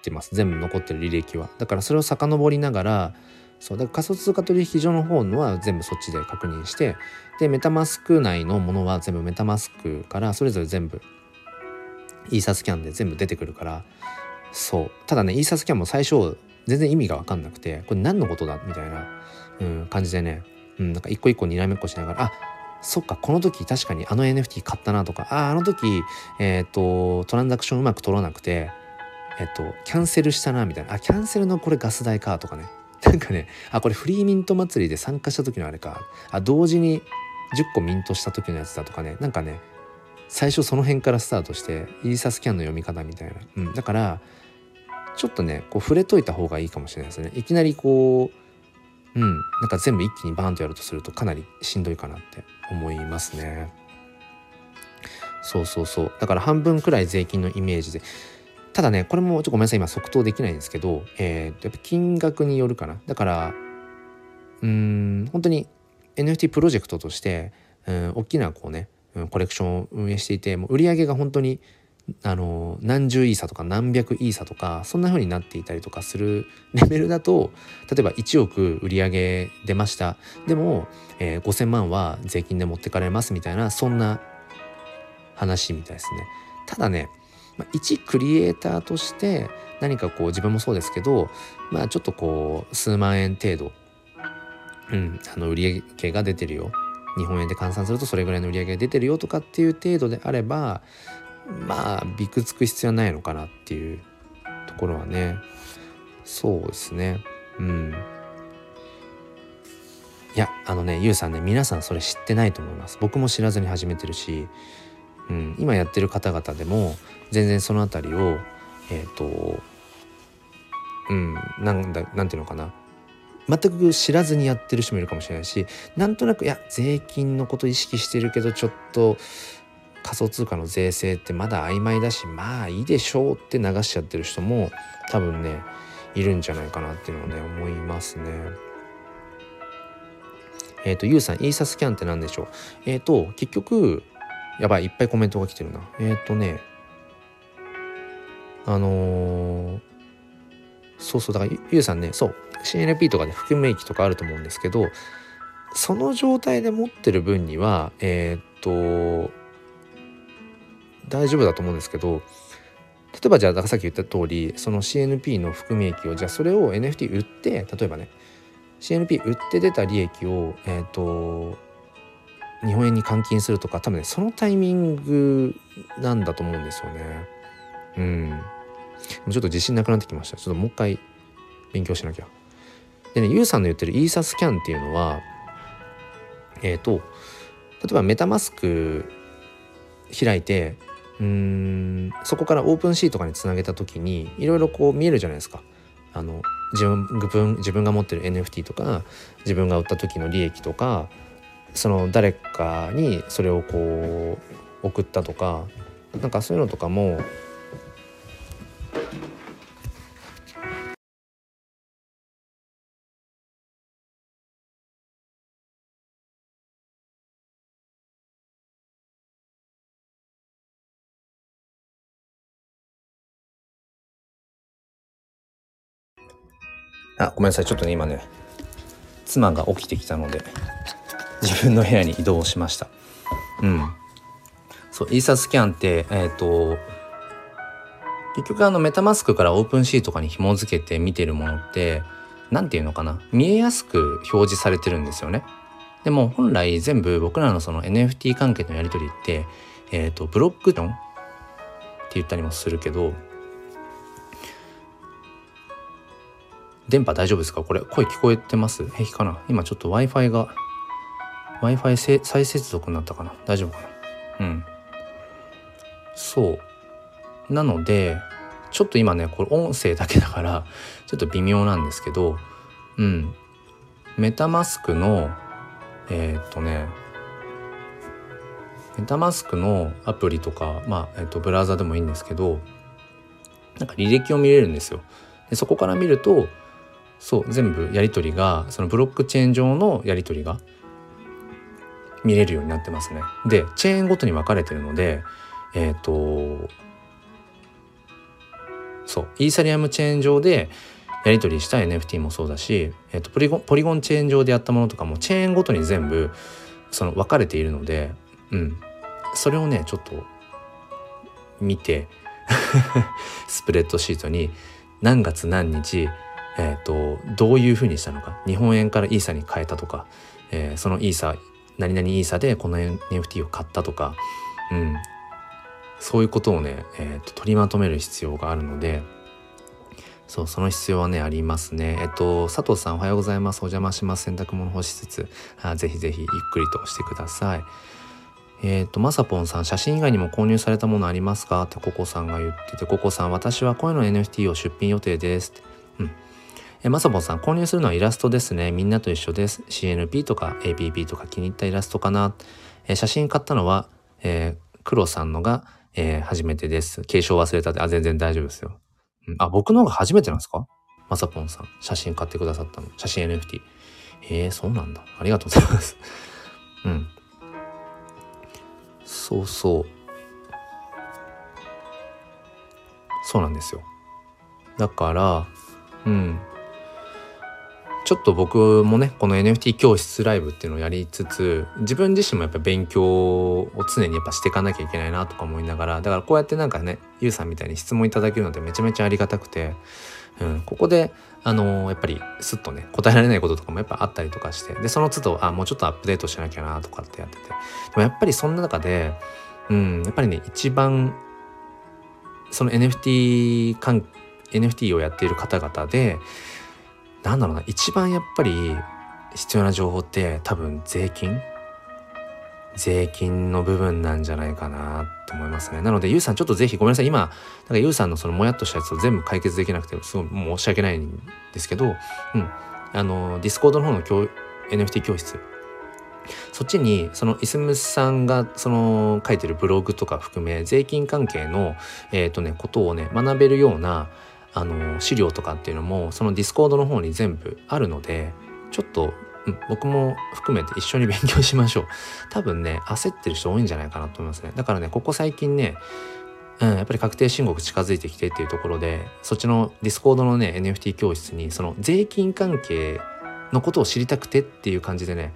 ってます。全部残ってる履歴は。だからそれを遡りながらそうだから仮想通貨取引所の方のは全部そっちで確認してでメタマスク内のものは全部メタマスクからそれぞれ全部イーサスキャンで全部出てくるからそう。ただねイーサスキャンも最初全然意味が分かんなくてこれ何のことだみたいな、うん、感じでね、うん、なんか一個一個にらめっこしながらあそっかこの時確かにあの NFT 買ったなとかああの時えっ、ー、とトランザクションうまく取らなくてえっ、とキャンセルしたなみたいな。あキャンセルのこれガス代かとかね。[laughs] なんかねあこれフリーミント祭りで参加した時のあれか。あ同時に10個ミントした時のやつだとかね。なんかね最初その辺からスタートしてイーサスキャンの読み方みたいな、うん、だからちょっとねこう触れといた方がいいかもしれないですね。いきなりこううん。なんか全部一気にバーンとやるとするとかなりしんどいかなって思いますね。そうそうそう。だから半分くらい税金のイメージで。ただねこれもちょっとごめんなさい今即答できないんですけど、えー、やっぱ金額によるかなだからうん本当に NFT プロジェクトとしてうん大きなこうねコレクションを運営していてもう売り上げが本当にあの何十イーサとか何百イーサとかそんな風になっていたりとかするレベルだと例えば1億売り上げ出ましたでも、えー、5,000万は税金で持ってかれますみたいなそんな話みたいですね。ただねまあ、一クリエイターとして何かこう自分もそうですけどまあちょっとこう数万円程度、うん、あの売り上げが出てるよ。日本円で換算するとそれぐらいの売り上げが出てるよとかっていう程度であればまあびくつく必要はないのかなっていうところはね。そうですね。うん。いやあのねゆうさんね皆さんそれ知ってないと思います。僕も知らずに始めてるし、うん、今やってる方々でも全然その辺りをえっ、ー、とうんなんだなんていうのかな。全く知らずにやってる人もいるかもしれないしなんとなくいや税金のこと意識してるけどちょっと仮想通貨の税制ってまだ曖昧だしまあいいでしょうって流しちゃってる人も多分ねいるんじゃないかなっていうのをね思いますね。えっ、ー、と、ゆうさん、イーサスキャンって何でしょう？えっ、ー、と、結局、やばい、いっぱいコメントが来てるな。えっ、とね、あのー、そうそう、だから、ゆうさんね、そう、CNP とかで含み益とかあると思うんですけど、その状態で持ってる分には、えっと、大丈夫だと思うんですけど、例えばじゃあ、さっき言った通り、その CNP の含み益を、じゃあそれを NFT 売って、例えばね、CNP 売って出た利益を、えっ、ー、と日本円に換金するとか多分ねそのタイミングなんだと思うんですよね。うん。ちょっと自信なくなってきました。ちょっともう一回勉強しなきゃ。でね、ユウさんの言ってるイーサスキャンっていうのは、えっ、ー、と、例えばメタマスク開いて、うん、そこからオープンシートとかにつなげた時にいろいろこう見えるじゃないですか。あの自分自分が持ってる NFT とか自分が売った時の利益とかその誰かにそれをこう送ったとかなんかそういうのとかもあ、ごめんなさい。ちょっとね、今ね、妻が起きてきたので、自分の部屋に移動しました。うん。そう、イーサスキャンって、えっ、ー、と、結局あのメタマスクからオープンシーとかに紐付けて見てるものって、何て言うのかな見えやすく表示されてるんですよね。でも本来全部僕らのその NFT 関係のやり取りって、えっ、ー、と、ブロックチョンって言ったりもするけど、電波大丈夫ですか？これ声聞こえてます？平気かな？今ちょっと Wi-Fi が Wi-Fi 再接続になったかな？大丈夫かな？うん。そう。なのでちょっと今ねこれ音声だけだから [laughs] ちょっと微妙なんですけどうん。メタマスクのえー、っとねメタマスクのアプリとかまあ、えっと、ブラウザでもいいんですけどなんか履歴を見れるんですよ。でそこから見るとそう全部やり取りがそのブロックチェーン上のやり取りが見れるようになってますね。でチェーンごとに分かれてるのでえっ、ー、とそうイーサリアムチェーン上でやり取りした NFT もそうだし、えーと、ポリゴンポリゴンチェーン上でやったものとかもチェーンごとに全部その分かれているので、うん、それをねちょっと見て [laughs] スプレッドシートに何月何日えーと、どういうふうにしたのか日本円からイーサに変えたとか、えー、そのイーサ何々イーサでこの NFT を買ったとか、うん、そういうことをね、えーと、取りまとめる必要があるのでそうその必要はねありますね。えっ、と佐藤さんおはようございます。お邪魔します。洗濯物干しつつあぜひぜひゆっくりとしてください。えっ、ー、と、まさぽんさん、写真以外にも購入されたものありますか？ってココさんが言ってて、ココさん、私は声の NFT を出品予定です。うん。えまさぼさん、購入するのはイラストですね。みんなと一緒です。CNP とか APP とか気に入ったイラストかな。え写真買ったのは、えー、黒さんのが、えー、初めてです。継承忘れたって、あ、全然大丈夫ですよ。うん、あ、僕の方が初めてなんですか？まさぽんさん、写真買ってくださったの。写真 NFT。えー、そうなんだ。ありがとうございます。[laughs] うん。そうそう。そうなんですよ。だから、うん。ちょっと僕もねこの NFT 教室ライブっていうのをやりつつ自分自身もやっぱ勉強を常にやっぱしていかなきゃいけないなとか思いながらだからこうやってなんかねゆうさんみたいに質問いただけるのでめちゃめちゃありがたくて、うん、ここであのー、やっぱりスッとね答えられないこととかもやっぱあったりとかしてでその都度あもうちょっとアップデートしなきゃなとかってやってて。でもやっぱりそんな中で、うん、やっぱりね一番その NFT 関 NFT をやっている方々でなんだろうな一番やっぱり必要な情報って多分税金？税金の部分なんじゃないかなと思いますね。なので、ゆうさんちょっとぜひごめんなさい。今、なんかゆうさんのそのもやっとしたやつを全部解決できなくて、すごい申し訳ないんですけど、うん。あの、ディスコードの方の教 NFT 教室、そっちにそのイスムさんがその書いてるブログとか含め税金関係のえっ、とねことをね学べるようなあの資料とかっていうのもそのディスコードの方に全部あるのでちょっと、僕も含めて一緒に勉強しましょう。[laughs] 多分ね焦ってる人多いんじゃないかなと思いますね。だからねここ最近ねうん、やっぱり確定申告近づいてきてっていうところでそっちのディスコードのね NFT 教室にその税金関係のことを知りたくてっていう感じでね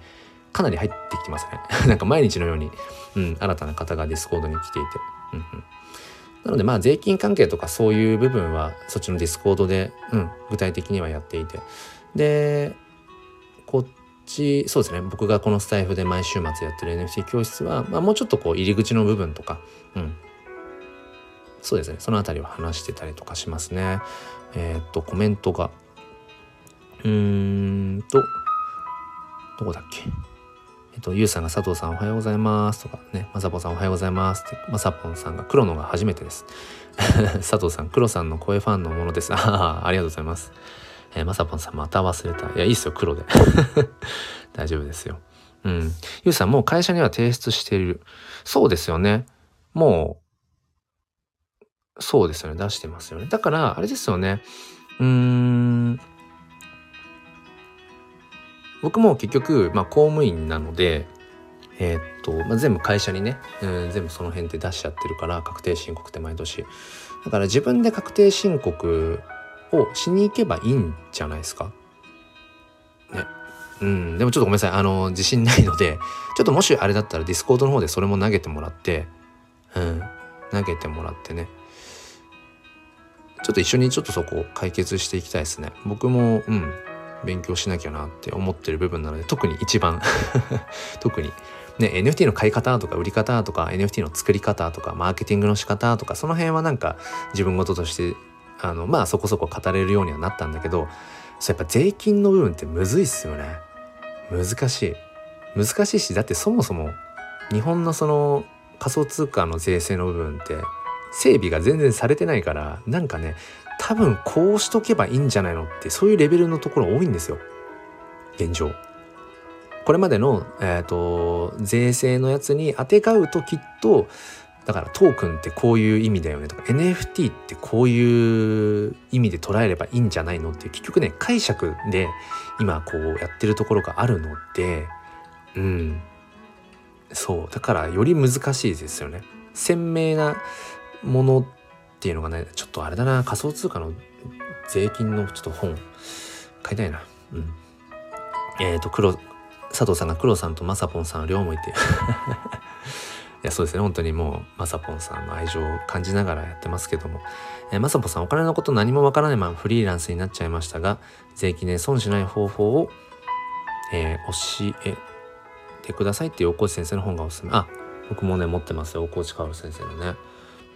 かなり入ってきてますね。[laughs] なんか毎日のように、うん、新たな方がディスコードに来ていて、うんうん、なのでまあ税金関係とかそういう部分はそっちのディスコードで、うん、具体的にはやっていて。でこっちそうですね。僕がこのスタイフで毎週末やってる NFT 教室は、まあ、もうちょっとこう入り口の部分とか、うん、そうですね。その辺りは話してたりとかしますね。えー、っとコメントが。うーんとどこだっけ？えっと、ゆうさんが佐藤さんおはようございますとかね、まさぽんさんおはようございますって、まさぽんさんが黒のが初めてです。[laughs] 佐藤さん、黒さんの声ファンのものです。ああ、ありがとうございます。えー、まさぽんさんまた忘れた。いや、いいっすよ、黒で。[laughs] 大丈夫ですよ。うん。ゆうさん、もう会社には提出している。そうですよね。もう、そうですよね。出してますよね。だから、あれですよね。うーん。僕も結局、まあ、公務員なので、えー、っと、まあ、全部会社にね、うん、全部その辺で出しちゃってるから確定申告って毎年だから自分で確定申告をしに行けばいいんじゃないですか？ね。うん。でもちょっとごめんなさい。あの自信ないのでちょっともしあれだったらディスコードの方でそれも投げてもらってうん。投げてもらってね。ちょっと一緒にちょっとそこを解決していきたいですね。僕もうん。勉強しなきゃなって思ってる部分なので特に一番。[laughs] 特に。ね NFT の買い方とか売り方とか NFT の作り方とかマーケティングの仕方とかその辺はなんか自分事としてあのまあそこそこ語れるようにはなったんだけどそうやっぱ税金の部分ってむずいっすよね。難しい。難しいしだってそもそも日本のその仮想通貨の税制の部分って整備が全然されてないからなんかね多分こうしとけばいいんじゃないのってそういうレベルのところ多いんですよ現状。これまでの、えーと、税制のやつにあてがうときっとだからトークンってこういう意味だよねとか NFT ってこういう意味で捉えればいいんじゃないのって結局ね解釈で今こうやってるところがあるのでうんそうだからより難しいですよね。鮮明なものっていうのがねちょっとあれだな。仮想通貨の税金のちょっと本買いたいな。うん。えっ、ー、と黒佐藤さんが黒さんとまさぽんさん両思いってい [laughs] やそうですね。本当にもうまさぽんさんの愛情を感じながらやってますけども、え、まさぽんさんお金のこと何もわからないままフリーランスになっちゃいましたが税金で損しない方法を、えー、教えてくださいっていう大河内先生の本がおすすめ。あ僕もね持ってますよ。大河内薫先生のね。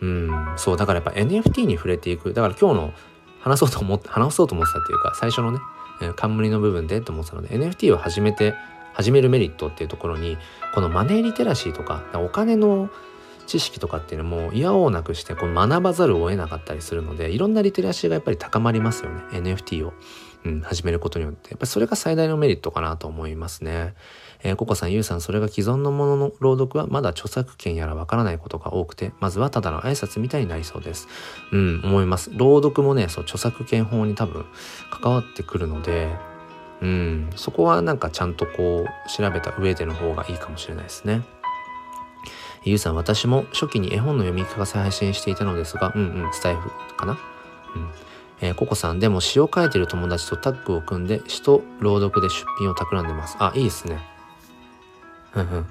うん。そうだからやっぱ NFT に触れていく。だから今日の話そうと思って話そうと思ってたっていうか最初のね冠の部分でと思ってたので NFT を始めて始めるメリットっていうところにこのマネーリテラシーとかお金の知識とかっていうのも嫌をなくしてこう学ばざるを得なかったりするのでいろんなリテラシーがやっぱり高まりますよね NFT を、うん、始めることによってやっぱりそれが最大のメリットかなと思いますね。えー、ココさん、ユウさん、それが既存のものの朗読はまだ著作権やらわからないことが多くて、まずはただの挨拶みたいになりそうです。うん、思います。朗読もね、そう、著作権法に多分関わってくるので、うん、そこはなんかちゃんとこう調べた上での方がいいかもしれないですね。ゆうさん、私も初期に絵本の読み聞かせ配信していたのですが、うんうん、スタイフかな？うんえー、ココさん、でも詩を書いてる友達とタッグを組んで詩と朗読で出品を企んでます。あ、いいですね。うんうん、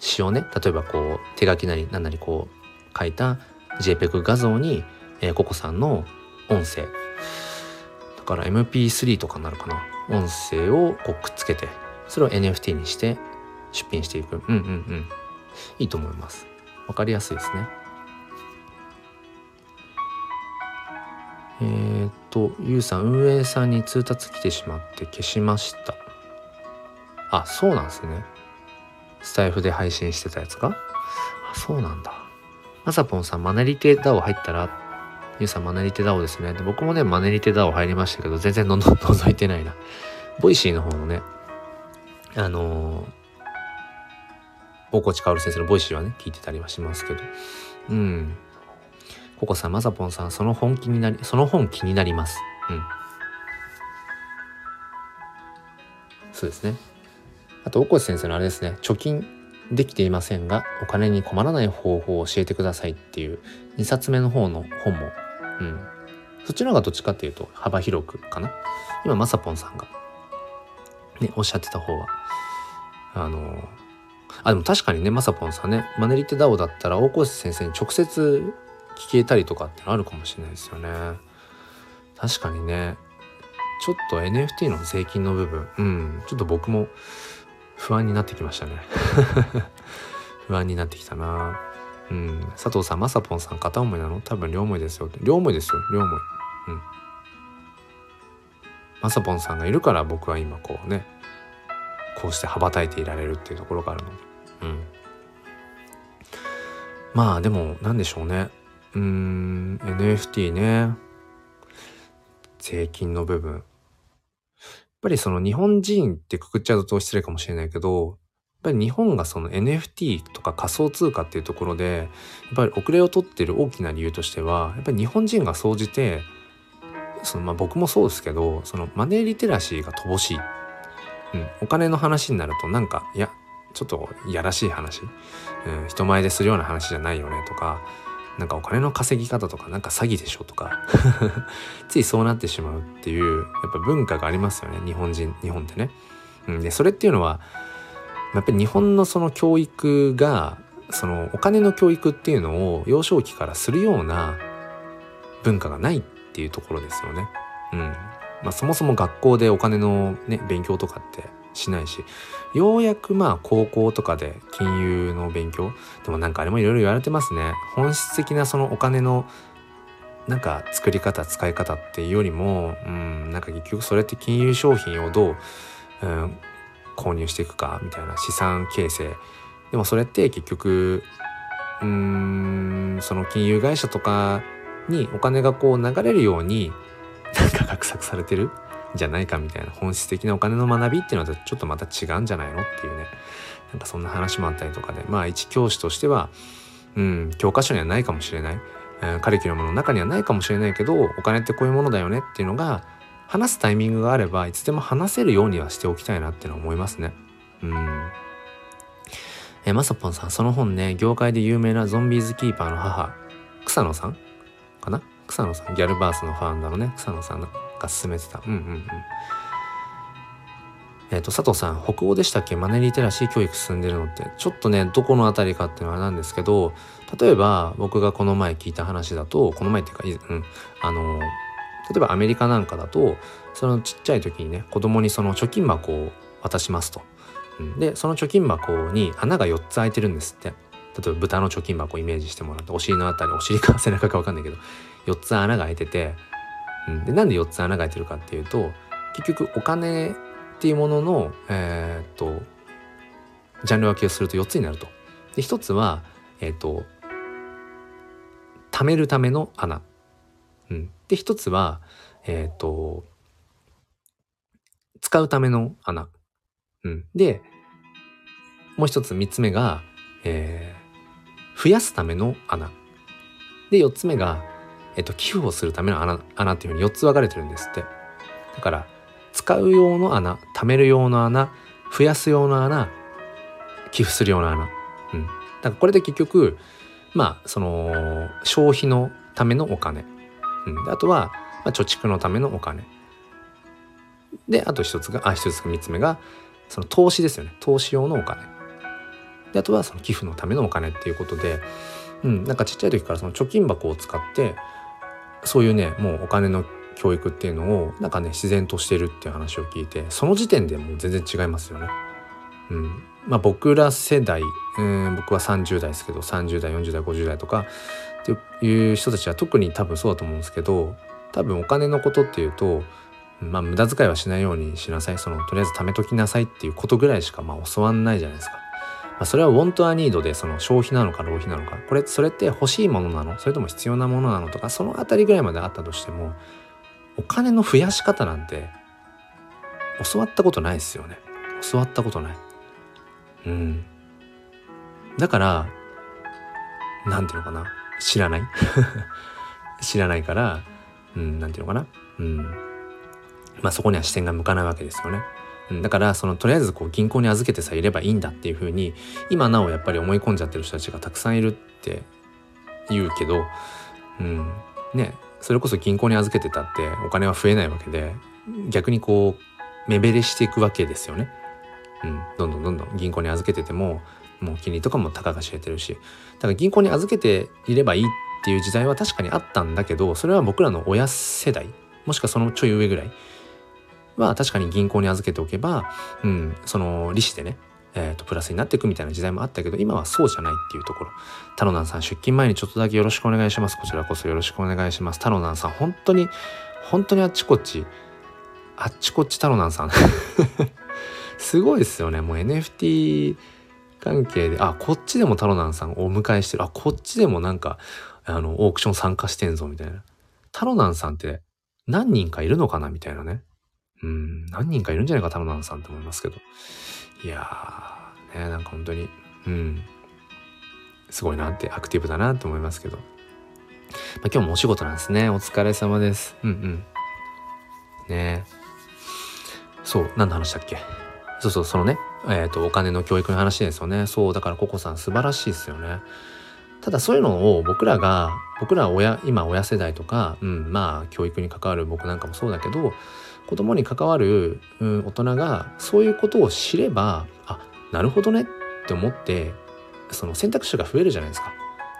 詩をね例えばこう手書きなり何なりこう書いた JPEG 画像に、えー、ココさんの音声。だから MP3 とかになるかな。音声をこうくっつけてそれを NFT にして出品していく。うんうんうん。いいと思います。わかりやすいですね。えー、っとゆうさん運営さんに通達来てしまって消しました。あそうなんですね。スタエフで配信してたやつがあそうなんだ。まさぽんさんマネリテ DAO 入ったら？ゆうさんマネリテ DAO ですね。で僕もねマネリテ DAO 入りましたけど全然のの [laughs] 覗いてないな。 Voicy の方のねあのー、大河内薫先生の Voicy はね聞いてたりはしますけど。うん。ココさんまさぽんさんその本気になりその本気になります。うん。そうですね。あと大越先生のあれですね。貯金できていませんがお金に困らない方法を教えてくださいっていう2冊目の方の本もうん。そっちの方がどっちかっていうと幅広くかな。今まさぽんさんがねおっしゃってた方はあのあでも確かにねまさぽんさんねマネリテダオだったら大越先生に直接聞けたりとかってあるかもしれないですよね。確かにね。ちょっと NFT の税金の部分。うん。ちょっと僕も不安になってきましたね。[laughs] 不安になってきたな。うん。佐藤さんまさぽんさん片思いなの？多分両思いですよ。両思いですよ。両思い。うん。まさぽんさんがいるから僕は今こうねこうして羽ばたいていられるっていうところがあるので。うん。まあでも何でしょうね。うーん NFT ね税金の部分やっぱりその日本人ってくくっちゃうと失礼かもしれないけど、やっぱり日本がその NFT とか仮想通貨っていうところで、やっぱり遅れを取ってる大きな理由としては、やっぱり日本人が総じて、そのまあ僕もそうですけど、そのマネーリテラシーが乏しい。うん、お金の話になるとなんか、いや、ちょっとやらしい話、うん、人前でするような話じゃないよねとか、なんかお金の稼ぎ方とかなんか詐欺でしょとか [laughs] ついそうなってしまうっていうやっぱ文化がありますよね日本人日本ってね。うん、でそれっていうのはやっぱり日本のその教育がそのお金の教育っていうのを幼少期からするような文化がないっていうところですよね。うんまあ、そもそも学校でお金のね勉強とかってしないしようやくまあ高校とかで金融の勉強でもなんかあれもいろいろ言われてますね。本質的なそのお金のなんか作り方使い方っていうよりもうんなんか結局それって金融商品をどう、うん、購入していくかみたいな資産形成。でもそれって結局うんその金融会社とかにお金がこう流れるようになんか画策されてる。じゃないかみたいな本質的なお金の学びっていうのはちょっとまた違うんじゃないのっていうね。なんかそんな話もあったりとかで。まあ一教師としてはうん教科書にはないかもしれない、えー、カリキュラムの中にはないかもしれないけどお金ってこういうものだよねっていうのが話すタイミングがあればいつでも話せるようにはしておきたいなっていうのは思いますね。うん。えー、まさぽんさんその本ね業界で有名なゾンビーズキーパーの母草野さんかな？草野さん。ギャルバースのファンダーのね草野さんが進めてた。うんうんうん。えっ、と、佐藤さん、北欧でしたっけ？マネリテラシー教育進んでるのって、ちょっとね、どこの辺りかっていうのはなんですけど、例えば僕がこの前聞いた話だと、この前っていうか、うん、あの、例えばアメリカなんかだと、そのちっちゃい時にね、子供にその貯金箱を渡しますと。うん、で、その貯金箱に穴が4つ開いてるんですって。例えば豚の貯金箱をイメージしてもらって、お尻のあたり、お尻か背中かわかんないけど、4つ穴が開いてて、でなんで4つ穴が開いてるかっていうと結局お金っていうもののえー、っとジャンル分けをすると4つになると。で1つはえー、っと貯めるための穴。うん、で1つはえー、っと使うための穴。うん、でもう一つ3つ目が、えー、増やすための穴。で4つ目がえっと、寄付をするための穴穴っていうふうに4つ分かれてるんですって。だから使う用の穴貯める用の穴増やす用の穴寄付する用の穴。うん。だからこれで結局まあその消費のためのお金、うん、あとは、まあ、貯蓄のためのお金。であと一つがあ一つ三つ目がその投資ですよね。投資用のお金。であとはその寄付のためのお金っていうことで、うん、なんかちっちゃい時からその貯金箱を使ってそういうねもうお金の教育っていうのをなんかね自然としてるっていう話を聞いてその時点でもう全然違いますよね。うんまあ、僕ら世代うん僕は30代ですけど30代40代50代とかっていう人たちは特に多分そうだと思うんですけど多分お金のことっていうとまあ無駄遣いはしないようにしなさいそのとりあえず貯めときなさいっていうことぐらいしかまあ教わんないじゃないですか。まあ、それはウォントアニードでその消費なのか浪費なのか。これそれって欲しいものなの？それとも必要なものなのとか？その辺りぐらいまであったとしてもお金の増やし方なんて教わったことないですよね。教わったことない。うん。だから何ていうのかな？知らない？[laughs] 知らないからうん何ていうのかな？うん。まあそこには視線が向かないわけですよね。うん、だからそのとりあえずこう銀行に預けてさえいればいいんだっていうふうに今なおやっぱり思い込んじゃってる人たちがたくさんいるって言うけど、うん、ねそれこそ銀行に預けてたってお金は増えないわけで逆にこう目減りしていくわけですよね。うん、どんどんどんどん銀行に預けててももう金利とかも高が知れてるし。だから銀行に預けていればいいっていう時代は確かにあったんだけどそれは僕らの親世代もしくはそのちょい上ぐらいは確かに銀行に預けておけば、うん、その利子でね、えーと、プラスになっていくみたいな時代もあったけど今はそうじゃないっていうところ。タロナンさん出勤前にちょっとだけよろしくお願いします。こちらこそよろしくお願いします。タロナンさん本当に本当にあっちこっちあっちこっちタロナンさん。[laughs] すごいですよね。もう NFT 関係であこっちでもタロナンさんをお迎えしてる。あこっちでもなんかあのオークション参加してんぞみたいな。タロナンさんって何人かいるのかなみたいなね。うん。何人かいるんじゃないかタロナンさんって思いますけど。いやーねなんか本当にうん。すごいなってアクティブだなって思いますけど、まあ、今日もお仕事なんですね。お疲れ様です。うんうん。ね。そう何の話だっけ？そうそうそのねえっ、ー、とお金の教育の話ですよね。そうだからココさん素晴らしいですよね。ただそういうのを僕らが僕ら親今親世代とか、うん、まあ教育に関わる僕なんかもそうだけど子供に関わる、うん、大人がそういうことを知ればあなるほどねって思ってその選択肢が増えるじゃないですか。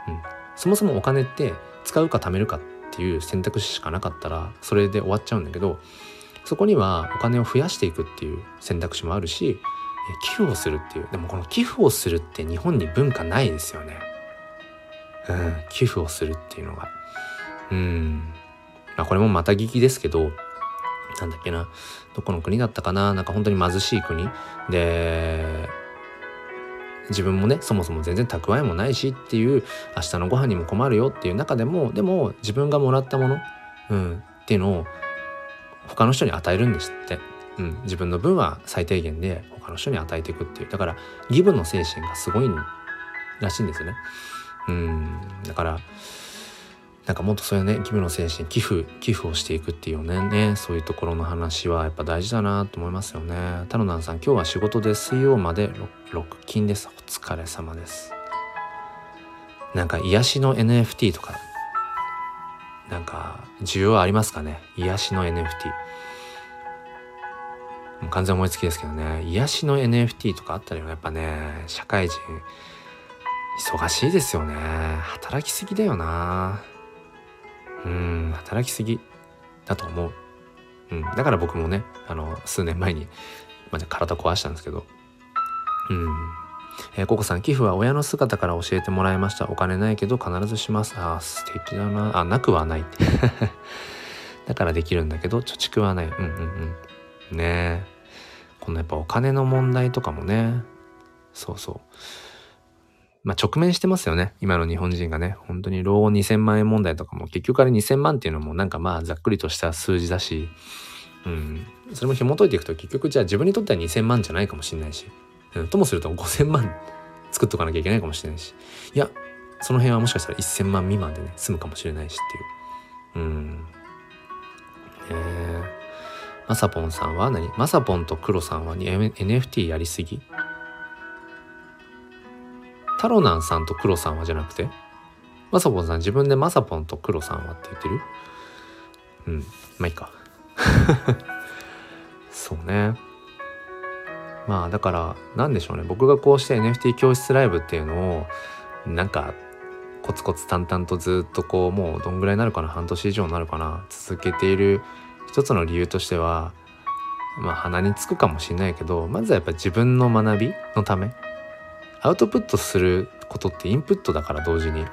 うん、そもそもお金って使うか貯めるかっていう選択肢しかなかったらそれで終わっちゃうんだけどそこにはお金を増やしていくっていう選択肢もあるし寄付をするっていうでもこの寄付をするって日本に文化ないですよね。うん、寄付をするっていうのが。うん。まあこれもまた聞きですけどなんだっけな。どこの国だったかな。なんか本当に貧しい国。で自分もねそもそも全然蓄えもないしっていう明日のご飯にも困るよっていう中でもでも自分がもらったもの、うん、っていうのを他の人に与えるんですって、うん、自分の分は最低限で他の人に与えていくっていう。だからギブの精神がすごいらしいんですよね。うん、だからなんかもっとそういうね義務の精神寄付寄付をしていくっていうねねそういうところの話はやっぱ大事だなと思いますよね。タロナンさん今日は仕事で水曜まで6金です。お疲れ様です。なんか癒しの NFT とかなんか需要ありますかね？癒しの NFT もう完全思いつきですけどね。癒しの NFT とかあったらやっぱね社会人忙しいですよね。働きすぎだよな。うん働きすぎだと思う、うん、だから僕もねあの数年前に、まあ、体壊したんですけど。うん。えー、ココさん寄付は親の姿から教えてもらいました。お金ないけど必ずします。あ素敵だな。あなくはない。[laughs] だからできるんだけど貯蓄はない。うんうんうん。ねえ。このやっぱお金の問題とかもね。そうそう。まあ、直面してますよね。今の日本人がね。本当に老後2000万円問題とかも、結局あれ2000万っていうのもなんかまあざっくりとした数字だし、うん。それも紐解いていくと結局じゃあ自分にとっては2000万じゃないかもしれないし、うん、ともすると5000万作っとかなきゃいけないかもしれないし、いや、その辺はもしかしたら1000万未満でね、済むかもしれないしっていう。うん。えー、まさぽんさんは何？まさぽんとクロさんは NFT やりすぎ？タロナンさんとクロさんはじゃなくて？マサポンさん自分でマサポンとクロさんはって言ってる？うんまあいいか。[laughs] そうね。まあだから何でしょうね。僕がこうして NFT 教室ライブっていうのをなんかコツコツ淡々とずっとこうもうどんぐらいになるかな？半年以上になるかな？続けている一つの理由としてはまあ鼻につくかもしれないけどまずはやっぱ自分の学びのためアウトプットすることってインプットだから同時に。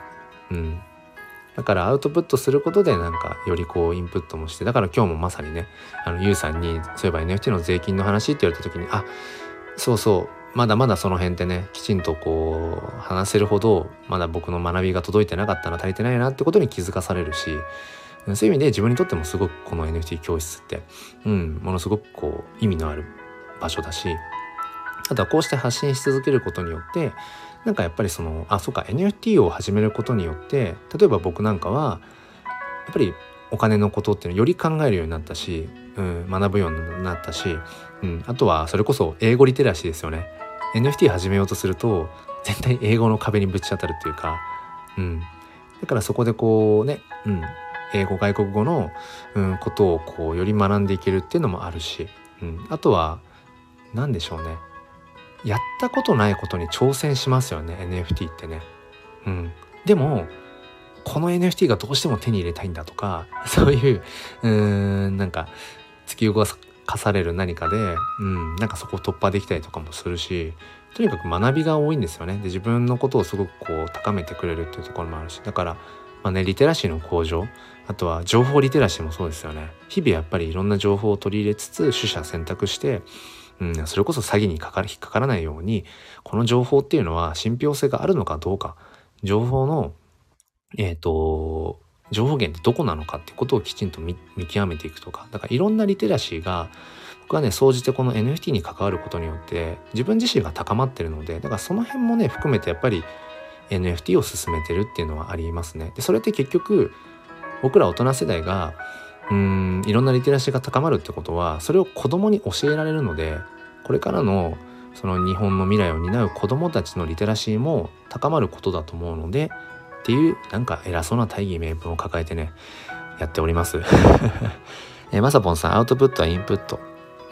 うん。だからアウトプットすることでなんかよりこうインプットもしてだから今日もまさにねあのゆうさんにそういえば NFT の税金の話って言われた時にあそうそうまだまだその辺ってねきちんとこう話せるほどまだ僕の学びが届いてなかったな足りてないなってことに気づかされるしそういう意味で自分にとってもすごくこの NFT 教室って、うん、ものすごくこう意味のある場所だしあとはこうして発信し続けることによってなんかやっぱりそのあそうか NFT を始めることによって例えば僕なんかはやっぱりお金のことっていうのをより考えるようになったし、うん、学ぶようになったし、うん、あとはそれこそ英語リテラシーですよね。NFT 始めようとすると絶対英語の壁にぶち当たるっていうか、うん、だからそこでこうね、うん、英語外国語の、うん、ことをこうより学んでいけるっていうのもあるし、うん、あとは何でしょうね。やったことないことに挑戦しますよね NFT ってね。うん、でもこの NFT がどうしても手に入れたいんだとか [laughs] そういううーんなんか突き動かされる何かで、うん、なんかそこを突破できたりとかもするしとにかく学びが多いんですよね。で自分のことをすごくこう高めてくれるっていうところもあるしだからまあねリテラシーの向上あとは情報リテラシーもそうですよね。日々やっぱりいろんな情報を取り入れつつ取捨選択してうん、それこそ詐欺にかか引っかからないようにこの情報っていうのは信憑性があるのかどうか情報のえっ、ー、と情報源ってどこなのかってことをきちんと見極めていくとかだからいろんなリテラシーが僕はね総じてこの NFT に関わることによって自分自身が高まってるのでだからその辺もね含めてやっぱり NFT を進めてるっていうのはありますね。でそれって結局僕ら大人世代がうんいろんなリテラシーが高まるってことはそれを子供に教えられるのでこれからのその日本の未来を担う子供たちのリテラシーも高まることだと思うのでっていうなんか偉そうな大義名分を抱えてねやっております。[laughs] えまさぽんさんアウトプットはインプット。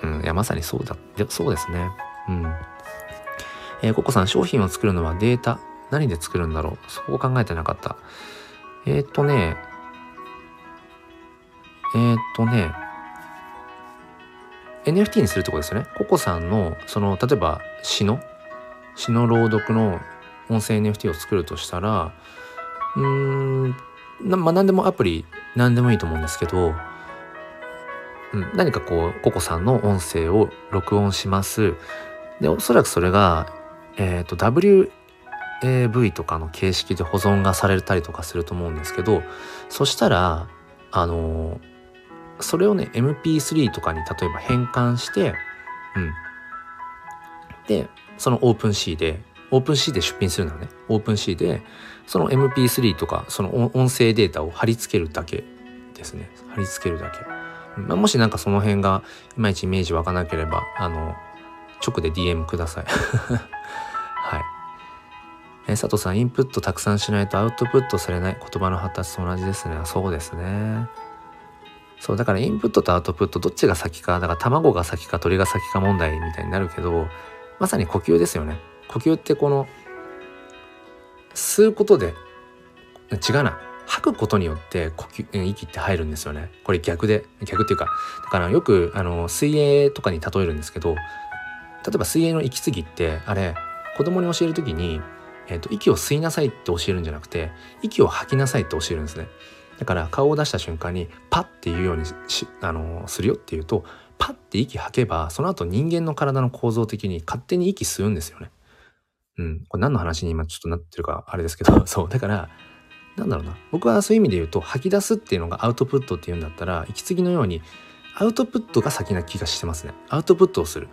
うんいやまさにそうだ。そうですね。うん。えー、ココさん商品を作るのはデータ。何で作るんだろう。そこを考えてなかった。えっ、とねえー、っとね NFT にするってこですよね。ココさんのその例えば詩の詩の朗読の音声 NFT を作るとしたらうーんまあ何でもアプリ何でもいいと思うんですけど、うん、何かこうココさんの音声を録音します。でおそらくそれが、えーと、WAV とかの形式で保存がされたりとかすると思うんですけどそしたらあのそれをね MP3 とかに例えば変換してうん。でそのオープン C でオープン C で出品するならね。オープン C でその MP3 とかその音声データを貼り付けるだけですね。貼り付けるだけ、まあ、もしなんかその辺がいまいちイメージ湧かなければあの直で DM ください。[laughs] はい。え佐藤さんインプットたくさんしないとアウトプットされない。言葉の発達と同じですね。そうですね。そうだからインプットとアウトプットどっちが先かだから卵が先か鳥が先か問題みたいになるけどまさに呼吸ですよね。呼吸ってこの吸うことで違うな。吐くことによって呼吸息って入るんですよね。これ逆で逆っていうかだからよくあの水泳とかに例えるんですけど例えば水泳の息継ぎってあれ子供に教える時に、えーと息を吸いなさいって教えるんじゃなくて息を吐きなさいって教えるんですね。だから顔を出した瞬間にパッっていうようにしあのするよっていうとパッて息吐けばその後人間の体の構造的に勝手に息吸うんですよね。うん。これ何の話に今ちょっとなってるかあれですけど、[laughs] そう。だから、なんだろうな。僕はそういう意味で言うと、吐き出すっていうのがアウトプットっていうんだったら、息継ぎのように、アウトプットが先な気がしてますね。アウトプットをする。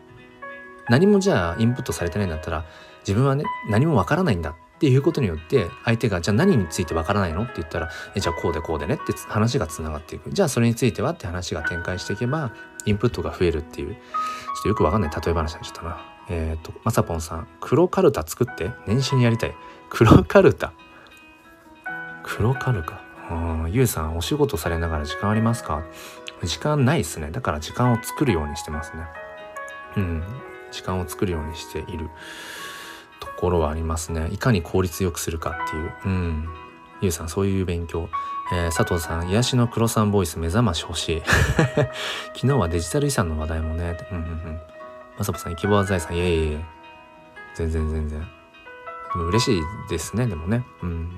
何もじゃあインプットされてないんだったら、自分はね、何もわからないんだっっていうことによって相手がじゃあ何についてわからないの？って言ったらえじゃあこうでこうでねって話がつながっていく。じゃあそれについては？って話が展開していけばインプットが増えるっていう。ちょっとよくわかんない。例え話にちゃったな。えっ、ー、とまさぽんさん。黒カルタ作って？年始にやりたい。黒カルタ。黒カルかうんゆうさんお仕事されながら時間ありますか？時間ないですね。だから時間を作るようにしてますね。うん。時間を作るようにしている。ころはありますねいかに効率よくするかっていううんゆうさんそういう勉強、えー、佐藤さん癒しの黒さんボイス目覚まし欲しい [laughs] 昨日はデジタル遺産の話題もねうんうんうんまさぽさん、生き場財産、いえいえ全然全然。でも嬉しいですね、でもね。うん。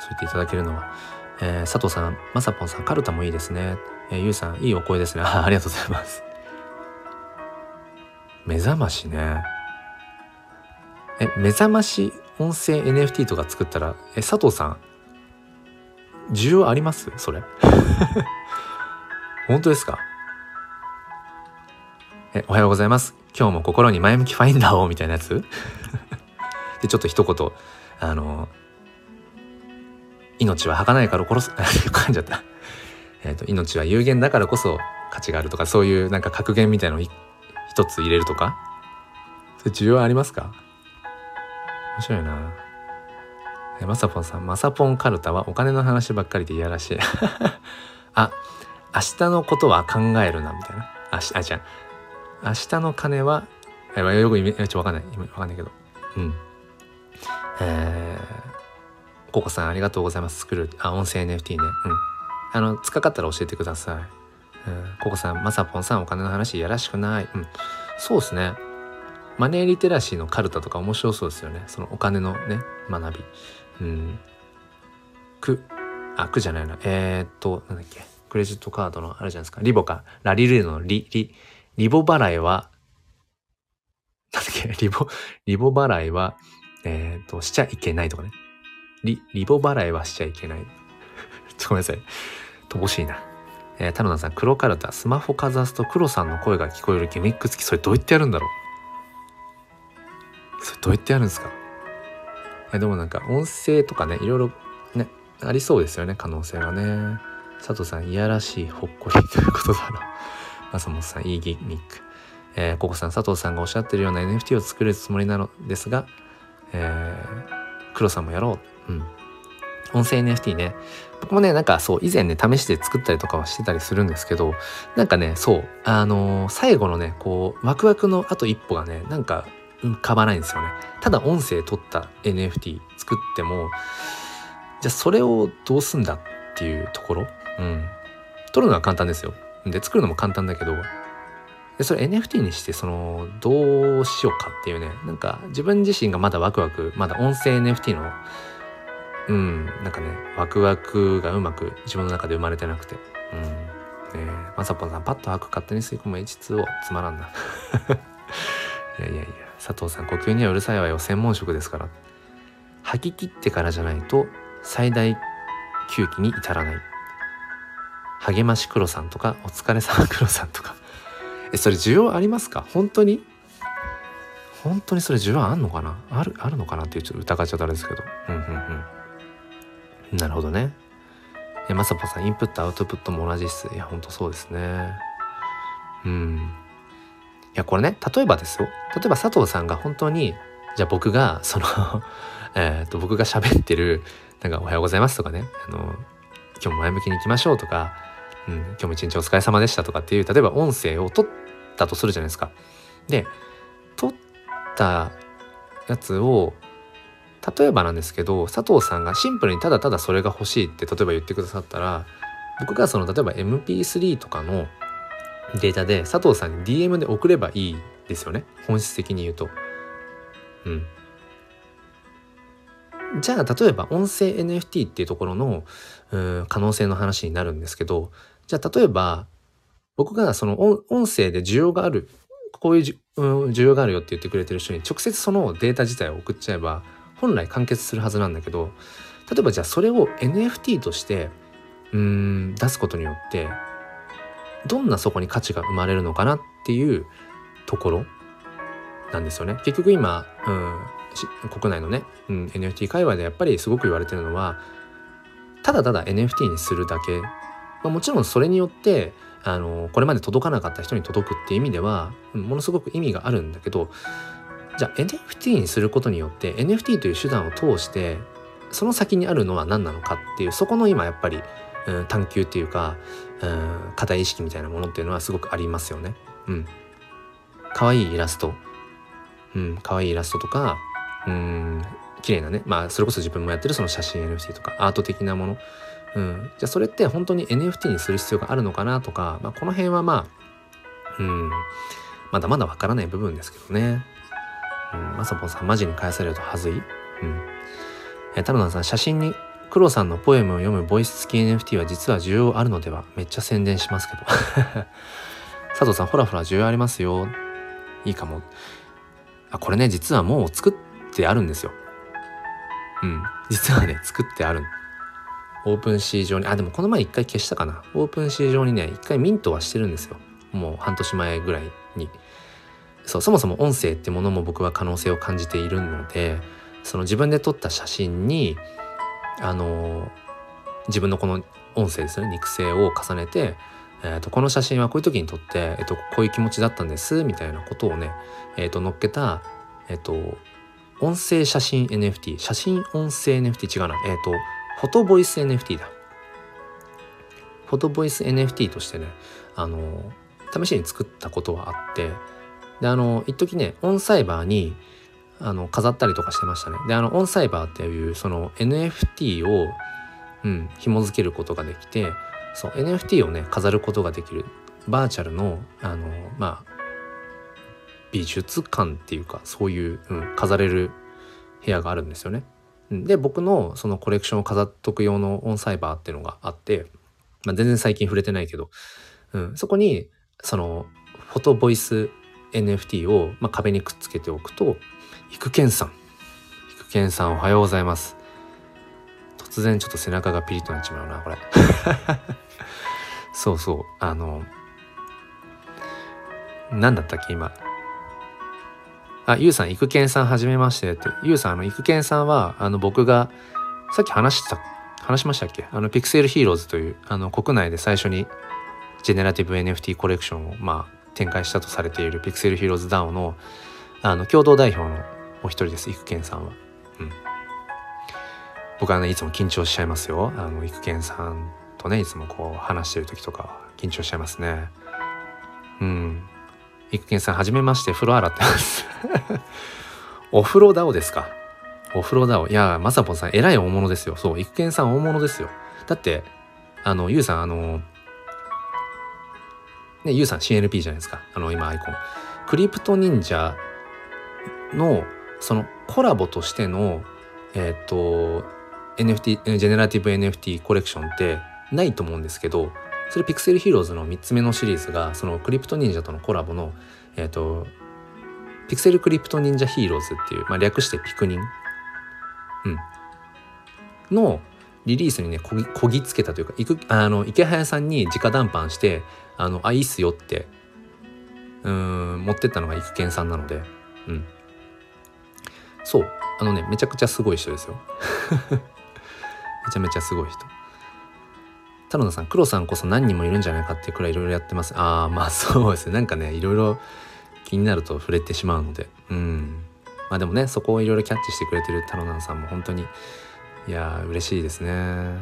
そう言っていただけるのは。えー、佐藤さん、まさぽんさん、カルタもいいですね。えー、ゆうさん、いいお声ですね。あありがとうございます。目覚ましね。え、目覚まし音声 NFT とか作ったら、え、佐藤さん、需要あります？それ。[laughs] 本当ですか？えおはようございます。今日も心に前向きファインダーをみたいなやつ？[laughs] でちょっと一言あの命は儚いから殺す [laughs] 噛んじゃった。えっ、と命は有限だからこそ価値があるとかそういうなんか格言みたいのを一つ入れるとか？それ需要ありますか？面白いな。えまさぽんさんまさぽんカルタはお金の話ばっかりでいやらしい。[laughs] あ明日のことは考えるなみたいな。あしあじゃあ明日の金はえよく意味ちょっとわかんない。わかんないけど。うん。えー、ココさんありがとうございます。作るあ音声 NFT ね。うん。あの使かかったら教えてください、うん、ココさんまさぽんさんお金の話いやらしくない。うん。そうですね。マネーリテラシーのカルタとか面白そうですよね。そのお金のね学び。うん。くあくじゃないな。えー、っとなんだっけ。クレジットカードのあるじゃないですか。リボか。ラリルのリリリボ払いはなんだっけ。リボリボ払いはえー、っとしちゃいけないとかね。リリボ払いはしちゃいけない。[laughs] ちょごめんなさい。乏しいな。えー、田野さん、黒カルタ、スマホかざすと黒さんの声が聞こえるギミック付き、それどうやってやるんだろう。それどうやってやるんですか？えでもなんか音声とかね、いろいろね、ありそうですよね、可能性がね。佐藤さん、いやらしいほっこりということだろう。[laughs] 松本さん、いいギミック。えー、ココさん、佐藤さんがおっしゃってるような NFT を作るつもりなのですが、えー、黒さんもやろう。うん。音声 NFT ね。僕もね、なんかそう、以前ね、試して作ったりとかはしてたりするんですけど、なんかね、そう、あのー、最後のね、こう、ワクワクのあと一歩がね、なんか浮かばないんですよね。ただ音声取った NFT 作っても、じゃあそれをどうすんだっていうところ？うん。取るのは簡単ですよ。で、作るのも簡単だけど、でそれ NFT にしてそのどうしようかっていうねなんか自分自身がまだワクワクまだ音声 NFT のうんなんかねワクワクがうまく自分の中で生まれてなくてうんねまさぽんさんパッと吐く勝手に吸い込む H2 をつまらんな [laughs] いやいやいや佐藤さん呼吸にはうるさいわよ。専門職ですから。吐き切ってからじゃないと最大吸気に至らない。励まし黒さんとかお疲れ様黒さんとか。えそれ需要ありますか？本当に？本当にそれ需要あんのかな？あるあるのかなっていうちょっと疑っちゃったあれですけど。うんうんうん。なるほどね。え、まさぽさん、インプット、アウトプットも同じっす。いや、ほんとそうですね。うん。いや、これね、例えばですよ。例えば佐藤さんが本当に、じゃあ僕が、その [laughs] えっと、僕が喋ってる、なんか、おはようございますとかね、あの、今日も前向きに行きましょうとか、うん、今日も一日お疲れ様でしたとかっていう、例えば音声を取ったとするじゃないですか。で、取ったやつを、例えばなんですけど佐藤さんがシンプルにただただそれが欲しいって例えば言ってくださったら僕がその例えば MP3 とかのデータで佐藤さんに DM で送ればいいですよね本質的に言うと。うん。じゃあ例えば音声 NFT っていうところのうん可能性の話になるんですけどじゃあ例えば僕がその音声で需要があるこういう需要があるよって言ってくれてる人に直接そのデータ自体を送っちゃえば本来完結するはずなんだけど例えばじゃあそれを NFT としてうん出すことによってどんなそこに価値が生まれるのかなっていうところなんですよね。結局今、うん、国内のね、うん、NFT 界隈でやっぱりすごく言われてるのはただただ NFT にするだけ、まあ、もちろんそれによってあのこれまで届かなかった人に届くっていう意味ではものすごく意味があるんだけどじゃあ NFT にすることによって NFT という手段を通してその先にあるのは何なのかっていうそこの今やっぱり、うん、探求っていうか、うん、課題意識みたいなものっていうのはすごくありますよね。うん。可愛いイラスト。うん、可愛いイラストとか、うん、綺麗なね、まあそれこそ自分もやってるその写真 NFT とかアート的なもの。うん、じゃあそれって本当に NFT にする必要があるのかなとか、まあ、この辺はまあ、うん、まだまだわからない部分ですけどね。うん、まさぽんさんマジに返されるとはずい。うん。えー、タロナさん、写真に黒さんのポエムを読むボイス付き NFT は実は需要あるのではめっちゃ宣伝しますけど。[laughs] 佐藤さん、ほらほら需要ありますよ。いいかも。あ、これね、実はもう作ってあるんですよ。うん。実はね、作ってある。 OpenSea 上に、あ、でもこの前一回消したかな。 OpenSea 上にね、一回ミントはしてるんですよ。もう半年前ぐらいに。そうそもそも音声ってものも僕は可能性を感じているのでその自分で撮った写真にあの自分のこの音声ですね肉声を重ねて、えーと、この写真はこういう時に撮って、えーと、こういう気持ちだったんですみたいなことをね、えーと、載っけた、えー、と音声写真 NFT 写真音声 NFT 違うなえっ、ー、とフォトボイス NFT だ。フォトボイス NFT としてねあの試しに作ったことはあってであの一時ねオンサイバーにあの飾ったりとかしてましたねであのオンサイバーっていうその NFT をうん紐付けることができてそう NFT をね飾ることができるバーチャルのあのまあ美術館っていうかそういう、うん、飾れる部屋があるんですよね。で僕のそのコレクションを飾っとく用のオンサイバーっていうのがあって、まあ、全然最近触れてないけど、うん、そこにそのフォトボイス NFT を、まあ、壁にくっつけておくと育賢さん。育賢さんおはようございます。突然ちょっと背中がピリッとなっちまうなこれ。[laughs] そうそう。あの何だったっけ今。あ、ゆうさん、育賢さんはじめましてって。ゆうさん、あの、育賢さんは、あの、僕が、さっき話した、話しましたっけ？あの、ピクセルヒーローズという、あの、国内で最初に、ジェネラティブ NFT コレクションを、まあ、展開したとされているピクセルヒーローズ DAO の、あの、共同代表のお一人です、育賢さんは。うん。僕はね、いつも緊張しちゃいますよ。あの、育賢さんとね、いつもこう、話してる時とか、緊張しちゃいますね。うん。育賢さん、はじめまして、風呂洗ってます [laughs] お風呂ダオですか？お風呂ダオ。いや、まさぽんさん、えらい大物ですよ。そう、育賢さん大物ですよ。だって、あの、ゆうさん、あの、ね、ゆうさん CNP じゃないですか。あの、今アイコン。クリプト忍者の、そのコラボとしての、えっ、ー、と、NFT、ジェネラティブ NFT コレクションってないと思うんですけど、それピクセルヒーローズの3つ目のシリーズがそのクリプト忍者とのコラボの、えっ、ー、とピクセルクリプト忍者ヒーローズっていう、まあ、略してピクニン、うん、のリリースにねこぎこぎつけたというかいくあの池早さんに直談判して「あのあいいっすよ」ってうん持ってったのが育賢さんなので、うん、そう。あのねめちゃくちゃすごい人ですよ。[laughs] めちゃめちゃすごい人。田野さん黒さんこそ何人もいるんじゃないかっていうくらいいろいろやってます。ああまあそうですね。なんかねいろいろ気になると触れてしまうので。うん。まあでもねそこをいろいろキャッチしてくれてるタロナンさんも本当にいや嬉しいですね。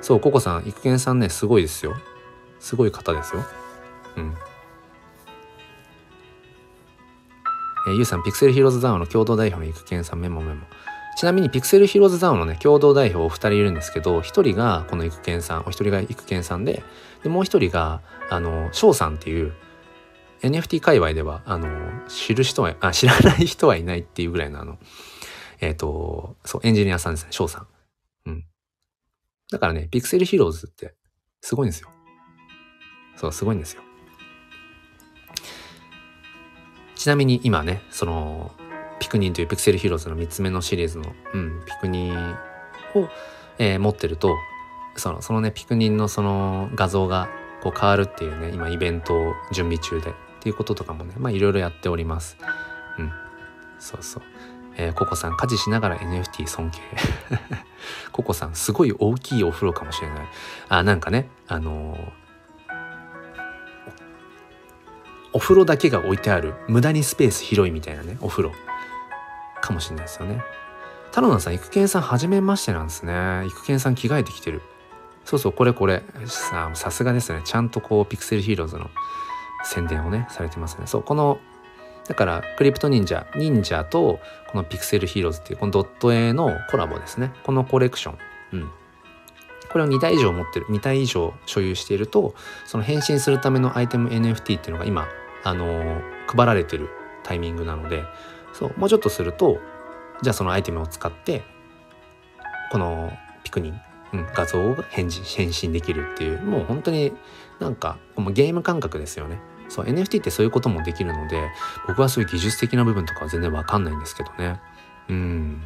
そうココさん育賢さんねすごいですよ。すごい方ですよ。うん。えー、ゆうさんピクセルヒローズダウンの共同代表の育賢さんメモメモちなみにピクセルヒローズダウンのね共同代表お二人いるんですけど一人がこの育賢さんお一人が育賢さんででもう一人があの翔さんっていう NFT 界隈ではあの知る人はあ知らない人はいないっていうぐらいのあのえっ、ー、とそうエンジニアさんですね翔さん。うん。だからねピクセルヒローズってすごいんですよ。そうすごいんですよ。ちなみに今ねそのピクニンというピクセルヒーローズの3つ目のシリーズの、うん、ピクニンを、えー、持ってるとそのそのねピクニンのその画像がこう変わるっていうね今イベントを準備中でっていうこととかもねまあいろいろやっております。うん。そうそう。えー、ココさん家事しながら NFT 尊敬。[laughs] ココさんすごい大きいお風呂かもしれない。あなんかねあのー、お風呂だけが置いてある無駄にスペース広いみたいなねお風呂。かもしれないですよね。太郎さん育賢さんはじめましてなんですね。育賢さん着替えてきてる。そうそうこれこれ。ささすがですね。ちゃんとこうピクセルヒーローズの宣伝をねされてますね。そうこのだからクリプト忍者忍者とこのピクセルヒーローズっていうこのドット絵のコラボですね。このコレクション。うん。これを2体以上持ってる2体以上所有しているとその変身するためのアイテム NFT っていうのが今あの、配られてるタイミングなのでそうもうちょっとするとじゃあそのアイテムを使ってこのピクニン、うん、画像が変身できるっていうもう本当になんかもうゲーム感覚ですよね。そう NFT ってそういうこともできるので僕はそういう技術的な部分とかは全然わかんないんですけどね。うん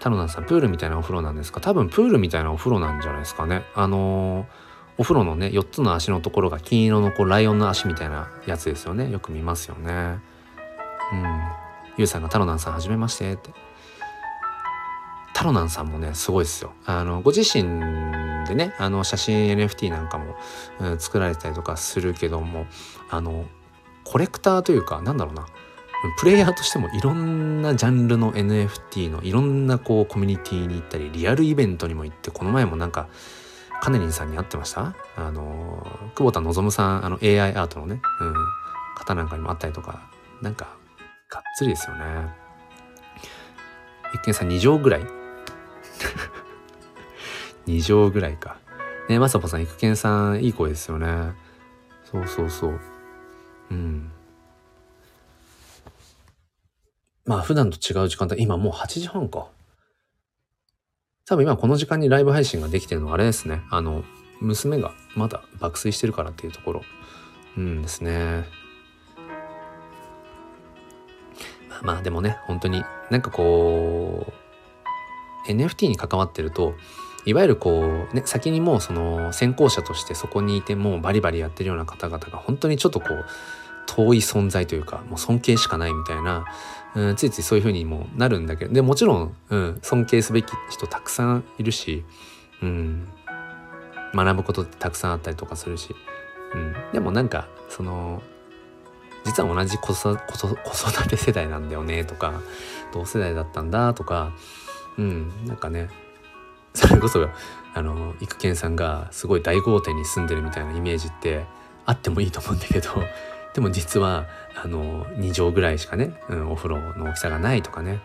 タロナさんプールみたいなお風呂なんですか？多分プールみたいなお風呂なんじゃないですかね。あのー、お風呂のね4つの足のところが金色のこうライオンの足みたいなやつですよね。よく見ますよね。うん。ゆうさんがタロナンさんはじめましてって。タロナンさんもねすごいですよ。あのご自身でねあの写真 NFT なんかも、うん、作られたりとかするけどもあのコレクターというかなんだろうな。プレイヤーとしてもいろんなジャンルの NFT のいろんなこうコミュニティに行ったりリアルイベントにも行ってこの前もなんかカネリンさんに会ってました？あの久保田望さんあの AI アートのね、うん、方なんかにも会ったりとかなんかがっつりですよね。一見さん2畳ぐらい？[laughs] 2畳ぐらいか。ねまさぽさん育賢さんいい声ですよね。そうそうそう。うん。まあ普段と違う時間帯今もう8時半か。多分今この時間にライブ配信ができてるのはあれですね。あの娘がまだ爆睡してるからっていうところ。うんですね。まあまあでもね本当になんかこう NFT に関わってるといわゆるこうね先にもうその先行者としてそこにいてもうバリバリやってるような方々が本当にちょっとこう遠い存在というかもう尊敬しかないみたいな、うん、ついついそういう風にもなるんだけどでもちろん、うん、尊敬すべき人たくさんいるし、うん、学ぶことってたくさんあったりとかするし、うん、でもなんかその実は同じ子育て世代なんだよねとか同世代だったんだとか、うん、なんかねそれこそあの育賢さんがすごい大豪邸に住んでるみたいなイメージってあってもいいと思うんだけどでも実はあの2畳ぐらいしかね、うん、お風呂の大きさがないとかね。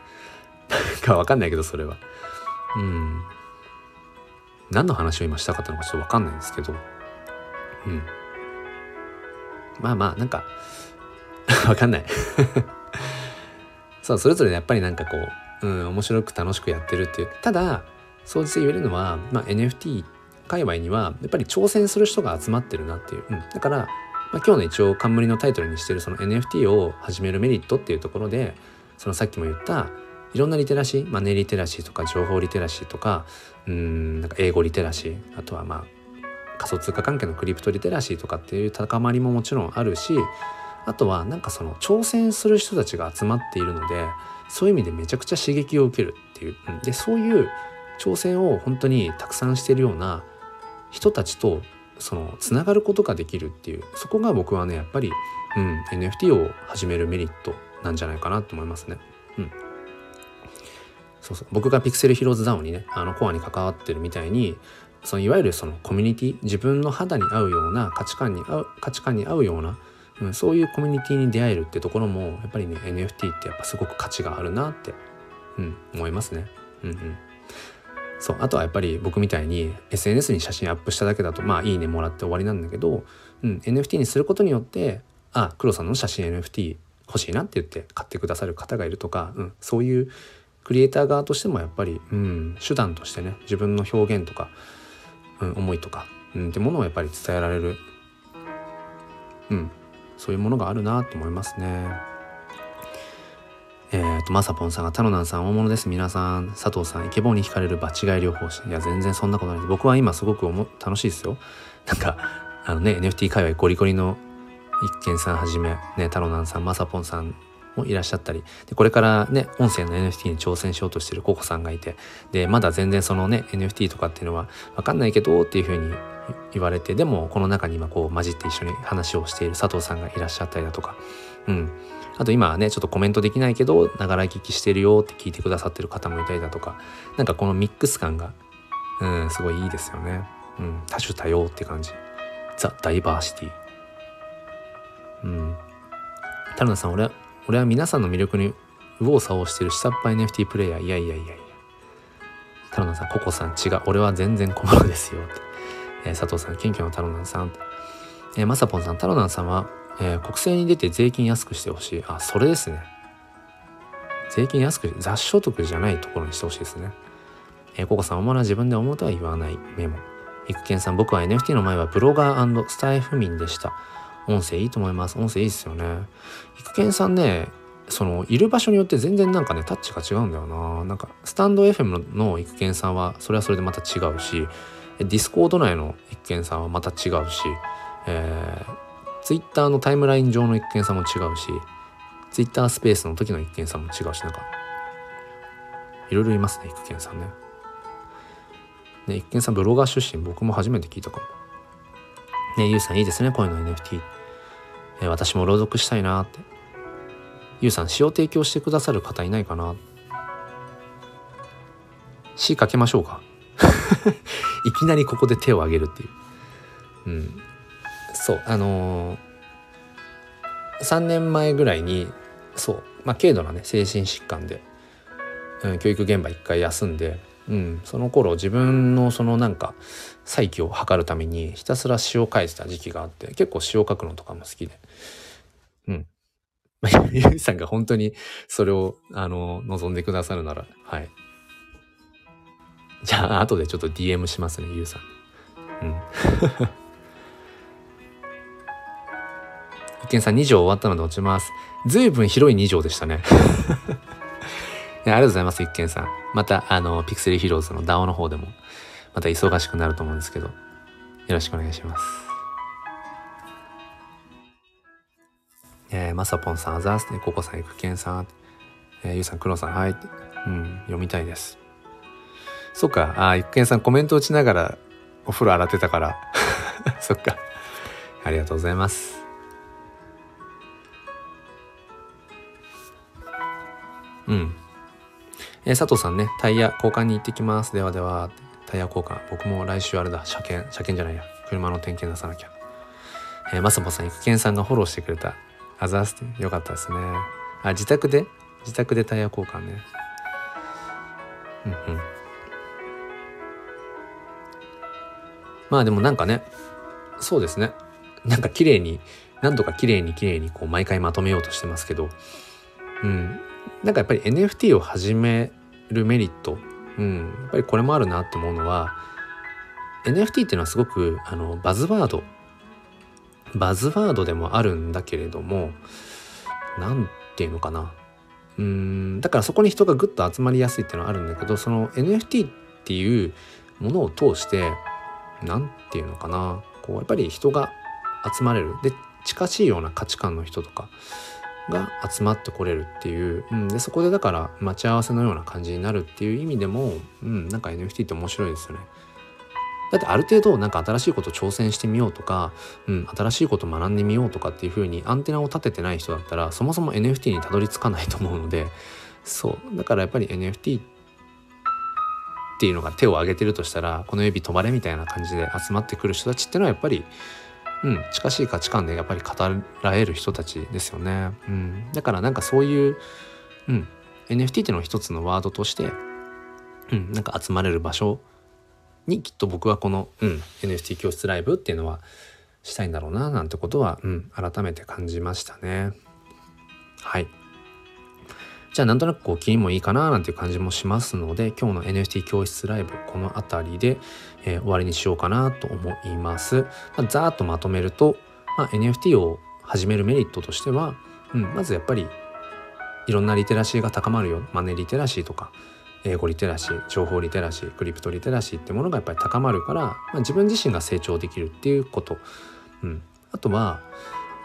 なんかわかんないけどそれは。うん。何の話を今したかったのかちょっとわかんないんですけど。うん。まあまあなんか [laughs] わかんない。[laughs] そうそれぞれやっぱりなんかこう、うん、面白く楽しくやってるっていう。ただそうして言えるのは、まあ、NFT 界隈にはやっぱり挑戦する人が集まってるなっていう、うん、だからまあ、今日の一応冠のタイトルにしてるその NFT を始めるメリットっていうところでそのさっきも言ったいろんなリテラシーマネーリテラシーとか情報リテラシーとかうんなんか英語リテラシーあとはまあ仮想通貨関係のクリプトリテラシーとかっていう高まりももちろんあるしあとはなんかその挑戦する人たちが集まっているのでそういう意味でめちゃくちゃ刺激を受けるっていう、うん、でそういう挑戦を本当にたくさんしてるような人たちとそのつながることができるっていうそこが僕はねやっぱり、うん、NFT を始めるメリットなんじゃないかなと思いますね。うん、そうそう僕がピクセルヒローズダウンにねあのコアに関わってるみたいにそのいわゆるそのコミュニティ自分の肌に合うような価値観に合う価値観に合うような、うん、そういうコミュニティに出会えるってところもやっぱりね NFT ってやっぱすごく価値があるなって、うん、思いますね。うんうんそうあとはやっぱり僕みたいに SNS に写真アップしただけだとまあいいねもらって終わりなんだけど、うん、NFT にすることによってあ黒さんの写真 NFT 欲しいなって言って買ってくださる方がいるとか、うん、そういうクリエイター側としてもやっぱり、うん、手段としてね自分の表現とか、うん、思いとか、うん、ってものをやっぱり伝えられる、うん、そういうものがあるなと思いますね。えー、と、まさぽんさんが、タロナンさん、大物です。皆さん、佐藤さん、イケボに惹かれる場違い療法士。いや、全然そんなことないです。僕は今すごく楽しいですよ。なんか、あのね、NFT 界隈ゴリゴリの一見さんはじめ、ね、タロナンさん、まさぽんさんもいらっしゃったり、で、これからね、音声の NFT に挑戦しようとしてるココさんがいて、で、まだ全然そのね、NFT とかっていうのはわかんないけどっていうふうに言われて、でもこの中に今こう混じって一緒に話をしている佐藤さんがいらっしゃったりだとか、うん。あと今はねちょっとコメントできないけどながら聞きしてるよって聞いてくださってる方もいたりだとかなんかこのミックス感がうんすごいいいですよね。うん、多種多様って感じ。ザ・ダイバーシティ。うん。田野さん俺は俺は皆さんの魅力に右往左往してる下っ端 NFT プレイヤーいやいやいやいや。田野さんココさん違う俺は全然小物ですよって。えー、佐藤さん謙虚のタロナさん。えー、まさぽんさんタロナンさんはえー、国政に出て税金安くしてほしい。あ、それですね。税金安く、雑所得じゃないところにしてほしいですね。えー、ココさん、お前は自分で思うとは言わないメモ。育賢さん、僕は NFT の前はブロガースタエフ民でした。音声いいと思います。音声いいですよね。育賢さんね、そのいる場所によって全然なんかねタッチが違うんだよななんかスタンド FM の育賢さんはそれはそれでまた違うし Discord 内の育賢さんはまた違うし、えー、ツイッターのタイムライン上の育賢さんも違うしツイッタースペースの時の育賢さんも違うしなんかいろいろいますね一見さんね。ね一見さんブロガー出身僕も初めて聞いたかも。ねゆうさんいいですねこういうの NFT、え、私も朗読したいなって。ゆうさん詩を提供してくださる方いないかな。詩かけましょうか。[laughs] いきなりここで手を挙げるっていう。うん。そうあのー、3年前ぐらいにそうまあ軽度なね精神疾患で、うん、教育現場一回休んで、うん、その頃自分のそのなんか再起を図るためにひたすら詩を書いてた時期があって結構詩を書くのとかも好きで。うん。[laughs] ゆうさんが本当にそれをあの望んでくださるならはい。じゃあ後でちょっと DM しますねゆうさん。うん。一見さん2条終わったので落ちます。ずいぶん広い2条でしたね。[laughs] ありがとうございます、一見さん。また、あの、ピクセルヒーローズの DAO の方でも、また忙しくなると思うんですけど、よろしくお願いします。えー、まさぽんさん、あざーすね、ココさん、いくけんさん、えー、ゆうさん、くろさん、はい。うん、読みたいです。そっか、あ、いくけんさん、コメント打ちながらお風呂洗ってたから。[laughs] そっか。ありがとうございます。うん。えー、佐藤さんね、タイヤ交換に行ってきます。ではでは、タイヤ交換。僕も来週あれだ、車検、車検じゃないや。車の点検出さなきゃ。えー、まさぽさん、育賢さんがフォローしてくれた。あざーすて、よかったですね。あ、自宅で？自宅でタイヤ交換ね。うんうん。まあでもなんかね、そうですね。なんか綺麗に、何とか綺麗に綺麗にこう毎回まとめようとしてますけど、うん。なんかやっぱり NFT を始めるメリット、うん、やっぱりこれもあるなって思うのは NFT っていうのはすごくあのバズワードバズワードでもあるんだけれども何て言うのかな。うんだからそこに人がぐっと集まりやすいっていうのはあるんだけどその NFT っていうものを通して何て言うのかな。こうやっぱり人が集まれる。で近しいような価値観の人とかが集まってこれるっていう、うん、でそこでだから待ち合わせのような感じになるっていう意味でも、うん、なんか NFT って面白いですよね。だってある程度なんか新しいこと挑戦してみようとか、うん、新しいこと学んでみようとかっていう風にアンテナを立ててない人だったらそもそも NFT にたどり着かないと思うのでそうだからやっぱり NFT っていうのが手を挙げてるとしたらこの指止まれみたいな感じで集まってくる人たちっていうのはやっぱりうん、近しい価値観でやっぱり語られる人たちですよね。うん、だからなんかそういう、うん、NFT っていうのを一つのワードとして、うん、なんか集まれる場所にきっと僕はこの、うん、NFT 教室ライブっていうのはしたいんだろうななんてことは、うん、改めて感じましたね。はい。じゃあなんとなくこう気にもいいかななんていう感じもしますので今日の NFT 教室ライブこの辺りで、えー、終わりにしようかなと思います。まあ、ざーっとまとめると、まあ、NFT を始めるメリットとしては、うん、まずやっぱりいろんなリテラシーが高まるよ。マネーリテラシーとか英語リテラシー情報リテラシークリプトリテラシーってものがやっぱり高まるから、まあ、自分自身が成長できるっていうこと、うん、あとは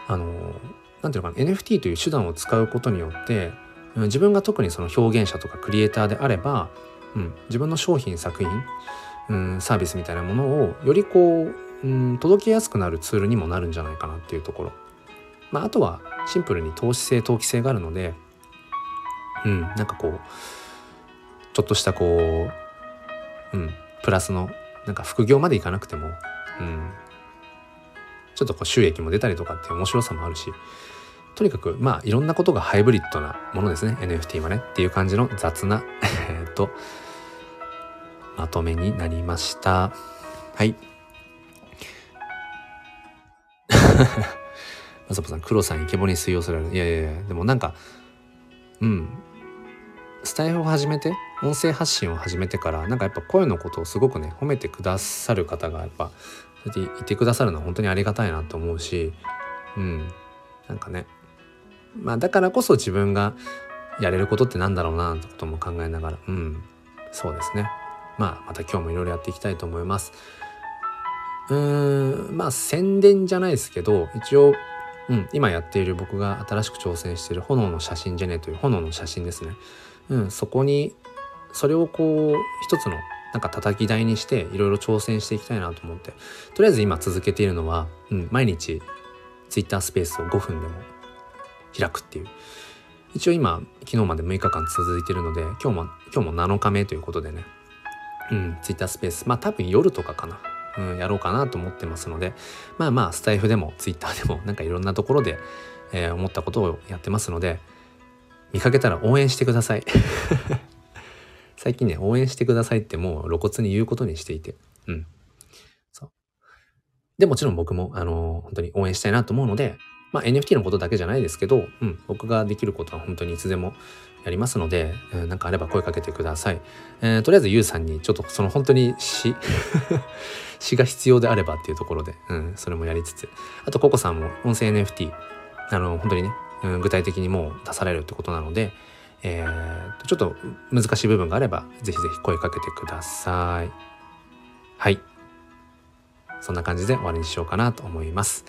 あの何ていうのかな NFT という手段を使うことによって自分が特にその表現者とかクリエイターであれば、うん、自分の商品作品、うん、サービスみたいなものをよりこう、うん、届けやすくなるツールにもなるんじゃないかなっていうところ、まあ、あとはシンプルに投資性投機性があるので、うん、なんかこうちょっとしたこう、うん、プラスのなんか副業までいかなくても、うん、ちょっとこう収益も出たりとかって面白さもあるしとにかくまあいろんなことがハイブリッドなものですね NFT はねっていう感じの雑な [laughs] えっとまとめになりました。はい。[laughs] まさぽさん黒さんイケボに吸い寄せられる。いやいやいやでもなんかうん。スタイルを始めて音声発信を始めてからなんかやっぱ声のことをすごくね褒めてくださる方がやっぱそうやっていてくださるのは本当にありがたいなと思うしうん。なんかね。まあだからこそ自分がやれることってなんだろうなってことも考えながらうん。そうですね。まあまた今日もいろいろやっていきたいと思います。うーんまあ宣伝じゃないですけど一応うん、今やっている僕が新しく挑戦している炎の写真ジェネという炎の写真ですね。うん、そこにそれをこう一つのなんか叩き台にしていろいろ挑戦していきたいなと思って。とりあえず今続けているのは、うん、毎日 Twitter スペースを5分でも開くっていう。一応今昨日まで6日間続いてるので今日も今日も7日目ということでね。うん Twitter スペース。まあ多分夜とかかな。うん、やろうかなと思ってますので。まあまあスタイフでもツイッターでも [laughs] なんかいろんなところで、えー、思ったことをやってますので見かけたら応援してください。[laughs] 最近ね応援してくださいってもう露骨に言うことにしていて。うん。そう。でもちろん僕もあのー、本当に応援したいなと思うのでまあ NFT のことだけじゃないですけど、うん、僕ができることは本当にいつでもやりますので、うん、なんかあれば声かけてください。えー、とりあえずゆうさんにちょっとその本当に詩 [laughs] 詩が必要であればっていうところで、うん、それもやりつつあとココさんも音声 NFT あの本当にね、うん、具体的にもう出されるってことなので、えー、ちょっと難しい部分があればぜひぜひ声かけてください。はいそんな感じで終わりにしようかなと思います。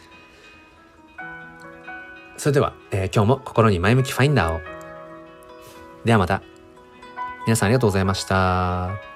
それでは、えー、今日も心に前向きファインダーを。ではまた。皆さんありがとうございました。